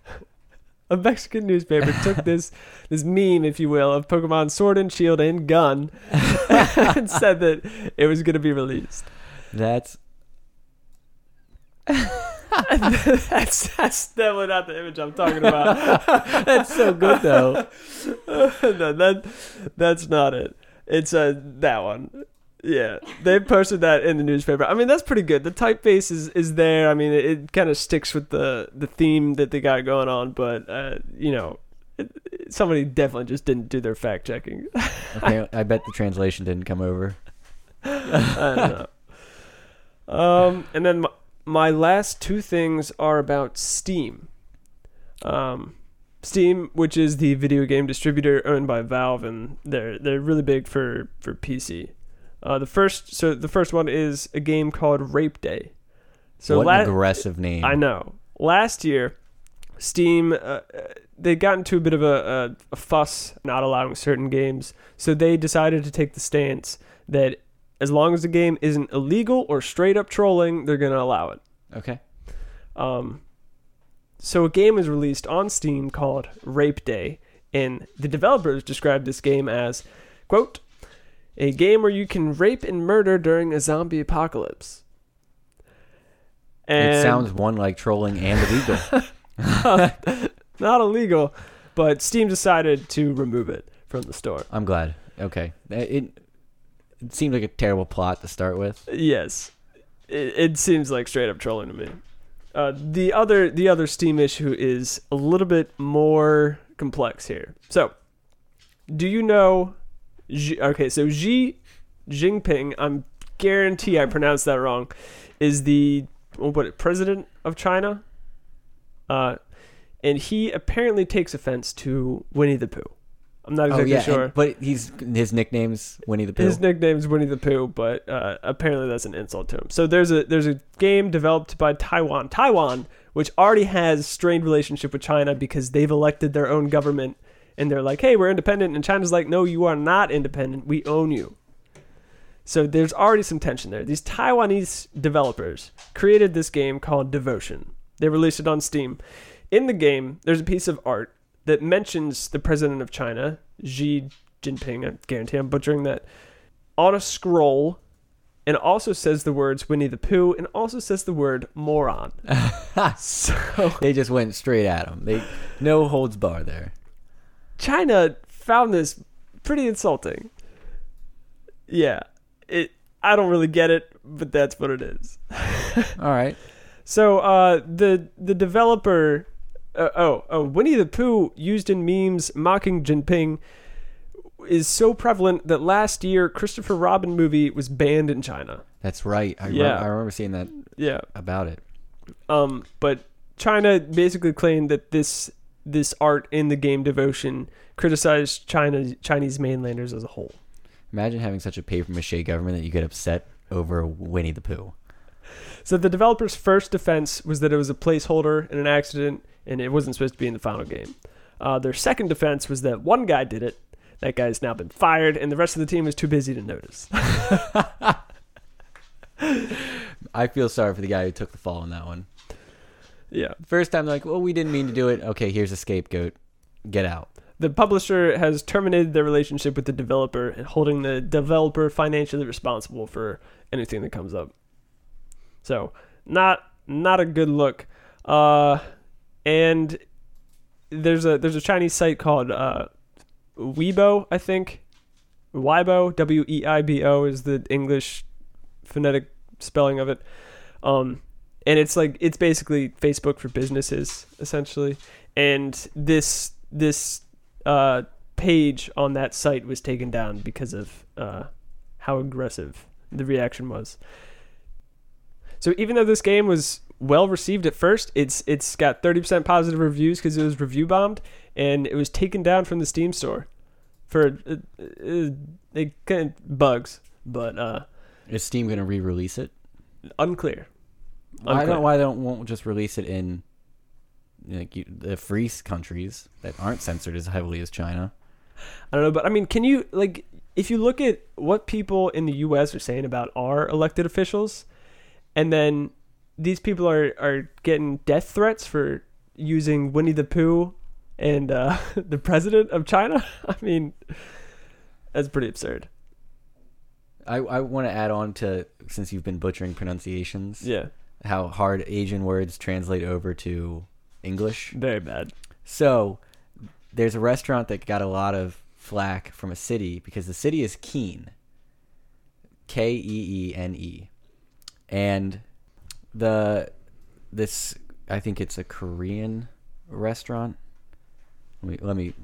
[SPEAKER 1] a Mexican newspaper took [laughs] this this meme, if you will, of Pokemon Sword and Shield and Gun [laughs] and said that it was going to be released.
[SPEAKER 2] That's [laughs]
[SPEAKER 1] that's that's definitely not the image I'm talking about.
[SPEAKER 2] that's so good though.
[SPEAKER 1] no, that that's not it. It's uh that one. Yeah, they posted that in the newspaper. I mean, that's pretty good. The typeface is, is there. I mean, it, it kind of sticks with the the theme that they got going on. But uh, you know, it, it- somebody definitely just didn't do their fact checking. [laughs]
[SPEAKER 2] Okay, I bet the translation didn't come over.
[SPEAKER 1] I don't know. Um, and then my, my last two things are about Steam. Um, Steam, which is the video game distributor owned by Valve, and they're they're really big for for PC. Uh, the first, so the first one is a game called Rape Day. So
[SPEAKER 2] what
[SPEAKER 1] la-
[SPEAKER 2] an aggressive name.
[SPEAKER 1] I know. Last year, Steam uh, uh, they got into a bit of a, a, a fuss not allowing certain games, so they decided to take the stance that as long as the game isn't illegal or straight up trolling, they're gonna allow it.
[SPEAKER 2] Okay.
[SPEAKER 1] Um, so a game was released on Steam called Rape Day, and the developers described this game as, quote, a game where you can rape and murder during a zombie apocalypse.
[SPEAKER 2] it sounds one like trolling and illegal. [laughs]
[SPEAKER 1] not illegal, but Steam decided to remove it from the store.
[SPEAKER 2] I'm glad. Okay. It, it seemed like a terrible plot to start with.
[SPEAKER 1] Yes, it, it seems like straight up trolling to me. Uh, the other the other Steam issue is a little bit more complex here. So, do you know? Xi, okay, so Xi Jinping, I'm guarantee I pronounced that wrong, is the what president of China. Uh, and he apparently takes offense to Winnie the Pooh. I'm not exactly
[SPEAKER 2] oh yeah,
[SPEAKER 1] sure.
[SPEAKER 2] and- but he's his nickname's Winnie the Pooh.
[SPEAKER 1] His nickname's Winnie the Pooh, but uh, apparently that's an insult to him. So there's a there's a game developed by Taiwan, Taiwan, which already has strained relationship with China because they've elected their own government, and they're like, hey, we're independent, and China's like, no, you are not independent. We own you. So there's already some tension there. These Taiwanese developers created this game called Devotion. They released it on Steam. In the game, there's a piece of art that mentions the president of China, Xi Jinping, I guarantee I'm butchering that, on a scroll, and also says the words Winnie the Pooh, and also says the word moron. [laughs] so
[SPEAKER 2] they just went straight at him. They no holds bar there.
[SPEAKER 1] China found this pretty insulting. Yeah, it. I don't really get it, but that's what it is. [laughs]
[SPEAKER 2] All right.
[SPEAKER 1] So uh, the the developer, uh, oh oh, Winnie the Pooh used in memes mocking Jinping is so prevalent that last year Christopher Robin movie was banned in China.
[SPEAKER 2] That's right. I,
[SPEAKER 1] Yeah.
[SPEAKER 2] yeah. I remember seeing that
[SPEAKER 1] Yeah.
[SPEAKER 2] about it.
[SPEAKER 1] Um, but China basically claimed that this this art in the game Devotion criticized China Chinese mainlanders as a whole.
[SPEAKER 2] Imagine having such a paper mache government that you get upset over Winnie the Pooh.
[SPEAKER 1] So the developer's first defense was that it was a placeholder and an accident, and it wasn't supposed to be in the final game. Uh, their second defense was that one guy did it. That guy's now been fired, and the rest of the team is too busy to notice. [laughs]
[SPEAKER 2] I feel sorry for the guy who took the fall on that one.
[SPEAKER 1] Yeah.
[SPEAKER 2] First time, they're like, well, we didn't mean to do it. Okay, here's a scapegoat. Get out.
[SPEAKER 1] The publisher has terminated their relationship with the developer and holding the developer financially responsible for anything that comes up. So, not not a good look. Uh, and there's a there's a Chinese site called uh, Weibo, I think. Weibo, W E I B O is the English phonetic spelling of it. Um, and it's like it's basically Facebook for businesses essentially. And this this uh, page on that site was taken down because of uh, how aggressive the reaction was. So even though this game was well received at first, it's it's got 30% positive reviews because it was review bombed, and it was taken down from the Steam store for uh, uh, it kind of bugs, but uh,
[SPEAKER 2] Is Steam going to re-release it?
[SPEAKER 1] unclear.
[SPEAKER 2] Why
[SPEAKER 1] Unclear.
[SPEAKER 2] don't why they don't won't just release it in like you, the free countries that aren't censored as heavily as China?
[SPEAKER 1] I don't know, but I mean, can you like if you look at what people in the U.S. are saying about our elected officials, and then these people are are getting death threats for using Winnie the Pooh and uh, [laughs] the president of China. [laughs] I mean, that's pretty absurd.
[SPEAKER 2] I, I want to add on to since you've been butchering pronunciations,
[SPEAKER 1] Yeah,
[SPEAKER 2] how hard Asian words translate over to English.
[SPEAKER 1] very bad.
[SPEAKER 2] So there's a restaurant that got a lot of flack from a city because the city is Keene. K E E N E. And the this I think it's a Korean restaurant. Let me let me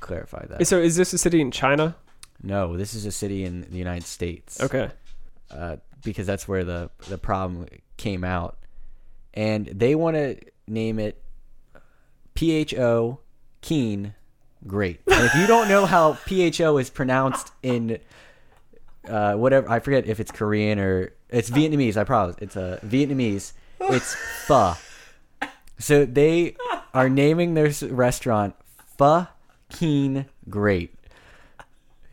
[SPEAKER 2] clarify that.
[SPEAKER 1] So, is this a city in China?
[SPEAKER 2] no, this is a city in the United States.
[SPEAKER 1] Okay.
[SPEAKER 2] uh, because that's where the the problem came out, and they want to name it P H O Keene. Great. And if you don't know how P H O is pronounced in uh, whatever, I forget if it's Korean or it's Vietnamese. I promise it's a Vietnamese. It's pho. So they are naming their restaurant Pho Keene Great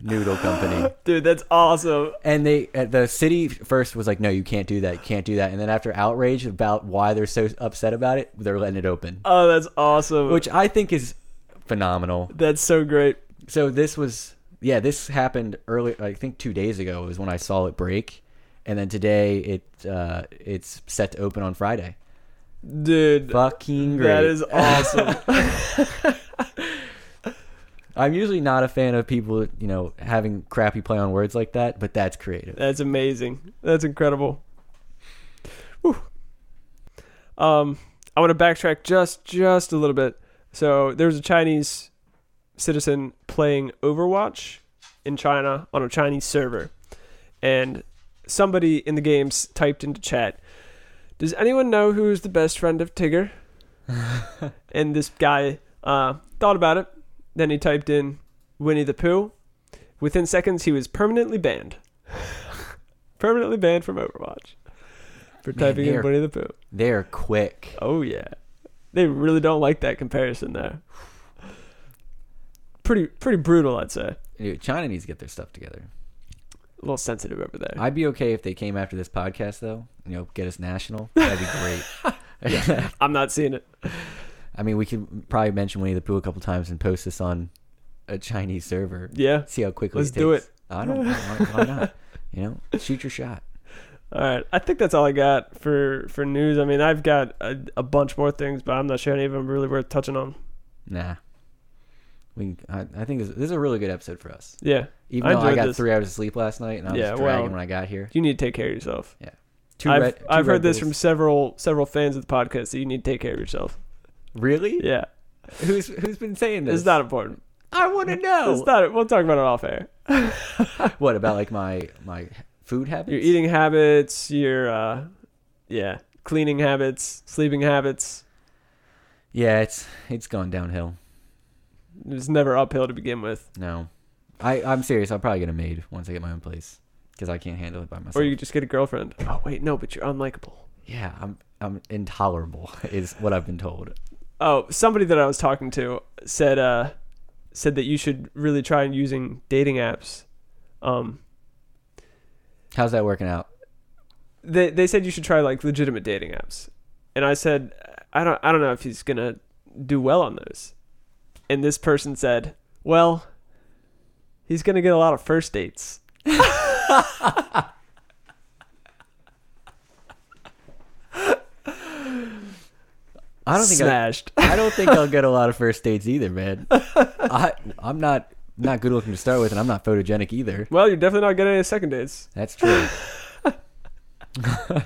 [SPEAKER 2] Noodle Company. [laughs]
[SPEAKER 1] Dude, that's awesome.
[SPEAKER 2] And they uh, the city first was like, no, you can't do that, you can't do that. And then after outrage about why they're so upset about it, they're letting it open,
[SPEAKER 1] Oh, that's awesome.
[SPEAKER 2] which I think is phenomenal.
[SPEAKER 1] that's so great.
[SPEAKER 2] So this was yeah, this happened early. I think two days ago was when I saw it break, and then today it uh, it's set to open on Friday.
[SPEAKER 1] Dude,
[SPEAKER 2] Fucking great!
[SPEAKER 1] that is awesome. [laughs] [laughs]
[SPEAKER 2] I'm usually not a fan of people, you know, having crappy play on words like that, but that's creative.
[SPEAKER 1] That's amazing. That's incredible. Whew. Um, I want to backtrack just just a little bit. So there was a Chinese citizen playing Overwatch in China on a Chinese server, and somebody in the games typed into chat, "Does anyone know who's the best friend of Tigger?" [laughs] and this guy uh, thought about it. Then he typed in Winnie the Pooh. Within seconds, he was permanently banned. [laughs] permanently banned from Overwatch for
[SPEAKER 2] Man,
[SPEAKER 1] typing in Winnie the Pooh.
[SPEAKER 2] They're quick.
[SPEAKER 1] Oh yeah, they really don't like that comparison there. Pretty pretty brutal, I'd say.
[SPEAKER 2] Dude, China needs to get their stuff together.
[SPEAKER 1] A little sensitive over there.
[SPEAKER 2] I'd be okay if they came after this podcast, though. You know, get us national. That'd be great. [laughs]
[SPEAKER 1] I'm not seeing it. [laughs]
[SPEAKER 2] I mean, we could probably mention Winnie the Pooh a couple times and post this on a Chinese server.
[SPEAKER 1] Yeah.
[SPEAKER 2] See how quickly.
[SPEAKER 1] Let's
[SPEAKER 2] it
[SPEAKER 1] do
[SPEAKER 2] takes. I don't. Why, why not? [laughs] You know, shoot your shot.
[SPEAKER 1] All right. I think that's all I got for for news. I mean, I've got a, a bunch more things, but I'm not sure any of them really worth touching on.
[SPEAKER 2] Nah. We. I, I think this, this is a really good episode for us.
[SPEAKER 1] Yeah.
[SPEAKER 2] Even
[SPEAKER 1] I
[SPEAKER 2] though I got
[SPEAKER 1] this.
[SPEAKER 2] three hours of sleep last night and I was
[SPEAKER 1] Yeah,
[SPEAKER 2] dragging
[SPEAKER 1] well-
[SPEAKER 2] when I got here.
[SPEAKER 1] You need to take care of yourself.
[SPEAKER 2] Two
[SPEAKER 1] I've,
[SPEAKER 2] Red- two
[SPEAKER 1] I've heard this from several several fans of the podcast that you need to take care of yourself.
[SPEAKER 2] Really?
[SPEAKER 1] Yeah.
[SPEAKER 2] Who's who's been saying this?
[SPEAKER 1] It's not important.
[SPEAKER 2] I want [laughs] to know.
[SPEAKER 1] It's not. We'll talk about it off air. [laughs]
[SPEAKER 2] What about like my my food habits?
[SPEAKER 1] Your eating habits, your uh, yeah, cleaning habits, sleeping habits.
[SPEAKER 2] Yeah, it's it's gone downhill.
[SPEAKER 1] It was never uphill to begin with.
[SPEAKER 2] No, I I'm serious. I'll probably get a maid once I get my own place because I can't handle it by myself.
[SPEAKER 1] Or you just get a girlfriend. Oh wait, no, but you're unlikable.
[SPEAKER 2] yeah, I'm I'm intolerable [laughs] is what I've been told.
[SPEAKER 1] Oh, somebody that I was talking to said uh said that you should really try using dating apps. Um,
[SPEAKER 2] How's that working out?
[SPEAKER 1] they they said you should try like legitimate dating apps, and I said, I don't I don't know if he's gonna do well on those. And this person said, Well, he's gonna get a lot of first dates. [laughs]
[SPEAKER 2] I don't think I,
[SPEAKER 1] smashed.
[SPEAKER 2] I don't think I'll get a lot of first dates either, man. [laughs] I I'm not not good looking to start with, and I'm not photogenic either.
[SPEAKER 1] well, you're definitely not getting any second dates.
[SPEAKER 2] That's true. [laughs]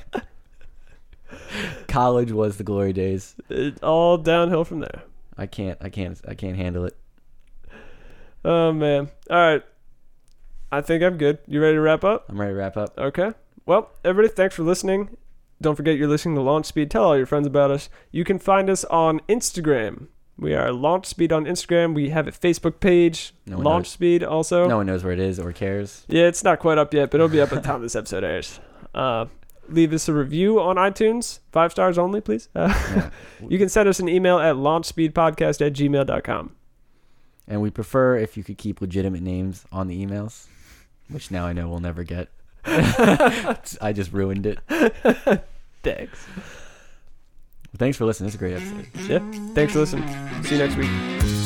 [SPEAKER 2] College was the glory days.
[SPEAKER 1] It's all downhill from there.
[SPEAKER 2] I can't I can't I can't handle it.
[SPEAKER 1] Oh man. All right. I think I'm good. You ready to wrap up?
[SPEAKER 2] I'm ready to wrap up.
[SPEAKER 1] Okay. Well, everybody, thanks for listening. Don't forget you're listening to Launch Speed. Tell all your friends about us. You can find us on Instagram. We are Launch Speed on Instagram. We have a Facebook page,
[SPEAKER 2] No
[SPEAKER 1] Launch
[SPEAKER 2] knows.
[SPEAKER 1] Speed also.
[SPEAKER 2] No one knows where it is or cares.
[SPEAKER 1] Yeah, it's not quite up yet, but it'll be up at the time this episode airs. Uh, leave us a review on iTunes. Five stars only, please. Uh,
[SPEAKER 2] Yeah. [laughs]
[SPEAKER 1] you can send us an email at launchspeedpodcast at gmail.com.
[SPEAKER 2] And we prefer if you could keep legitimate names on the emails, which now I know we'll never get. [laughs] I just ruined it. [laughs]
[SPEAKER 1] Thanks.
[SPEAKER 2] Thanks for listening. This is a great episode. Mm-hmm.
[SPEAKER 1] Yeah, thanks for listening. See you next week.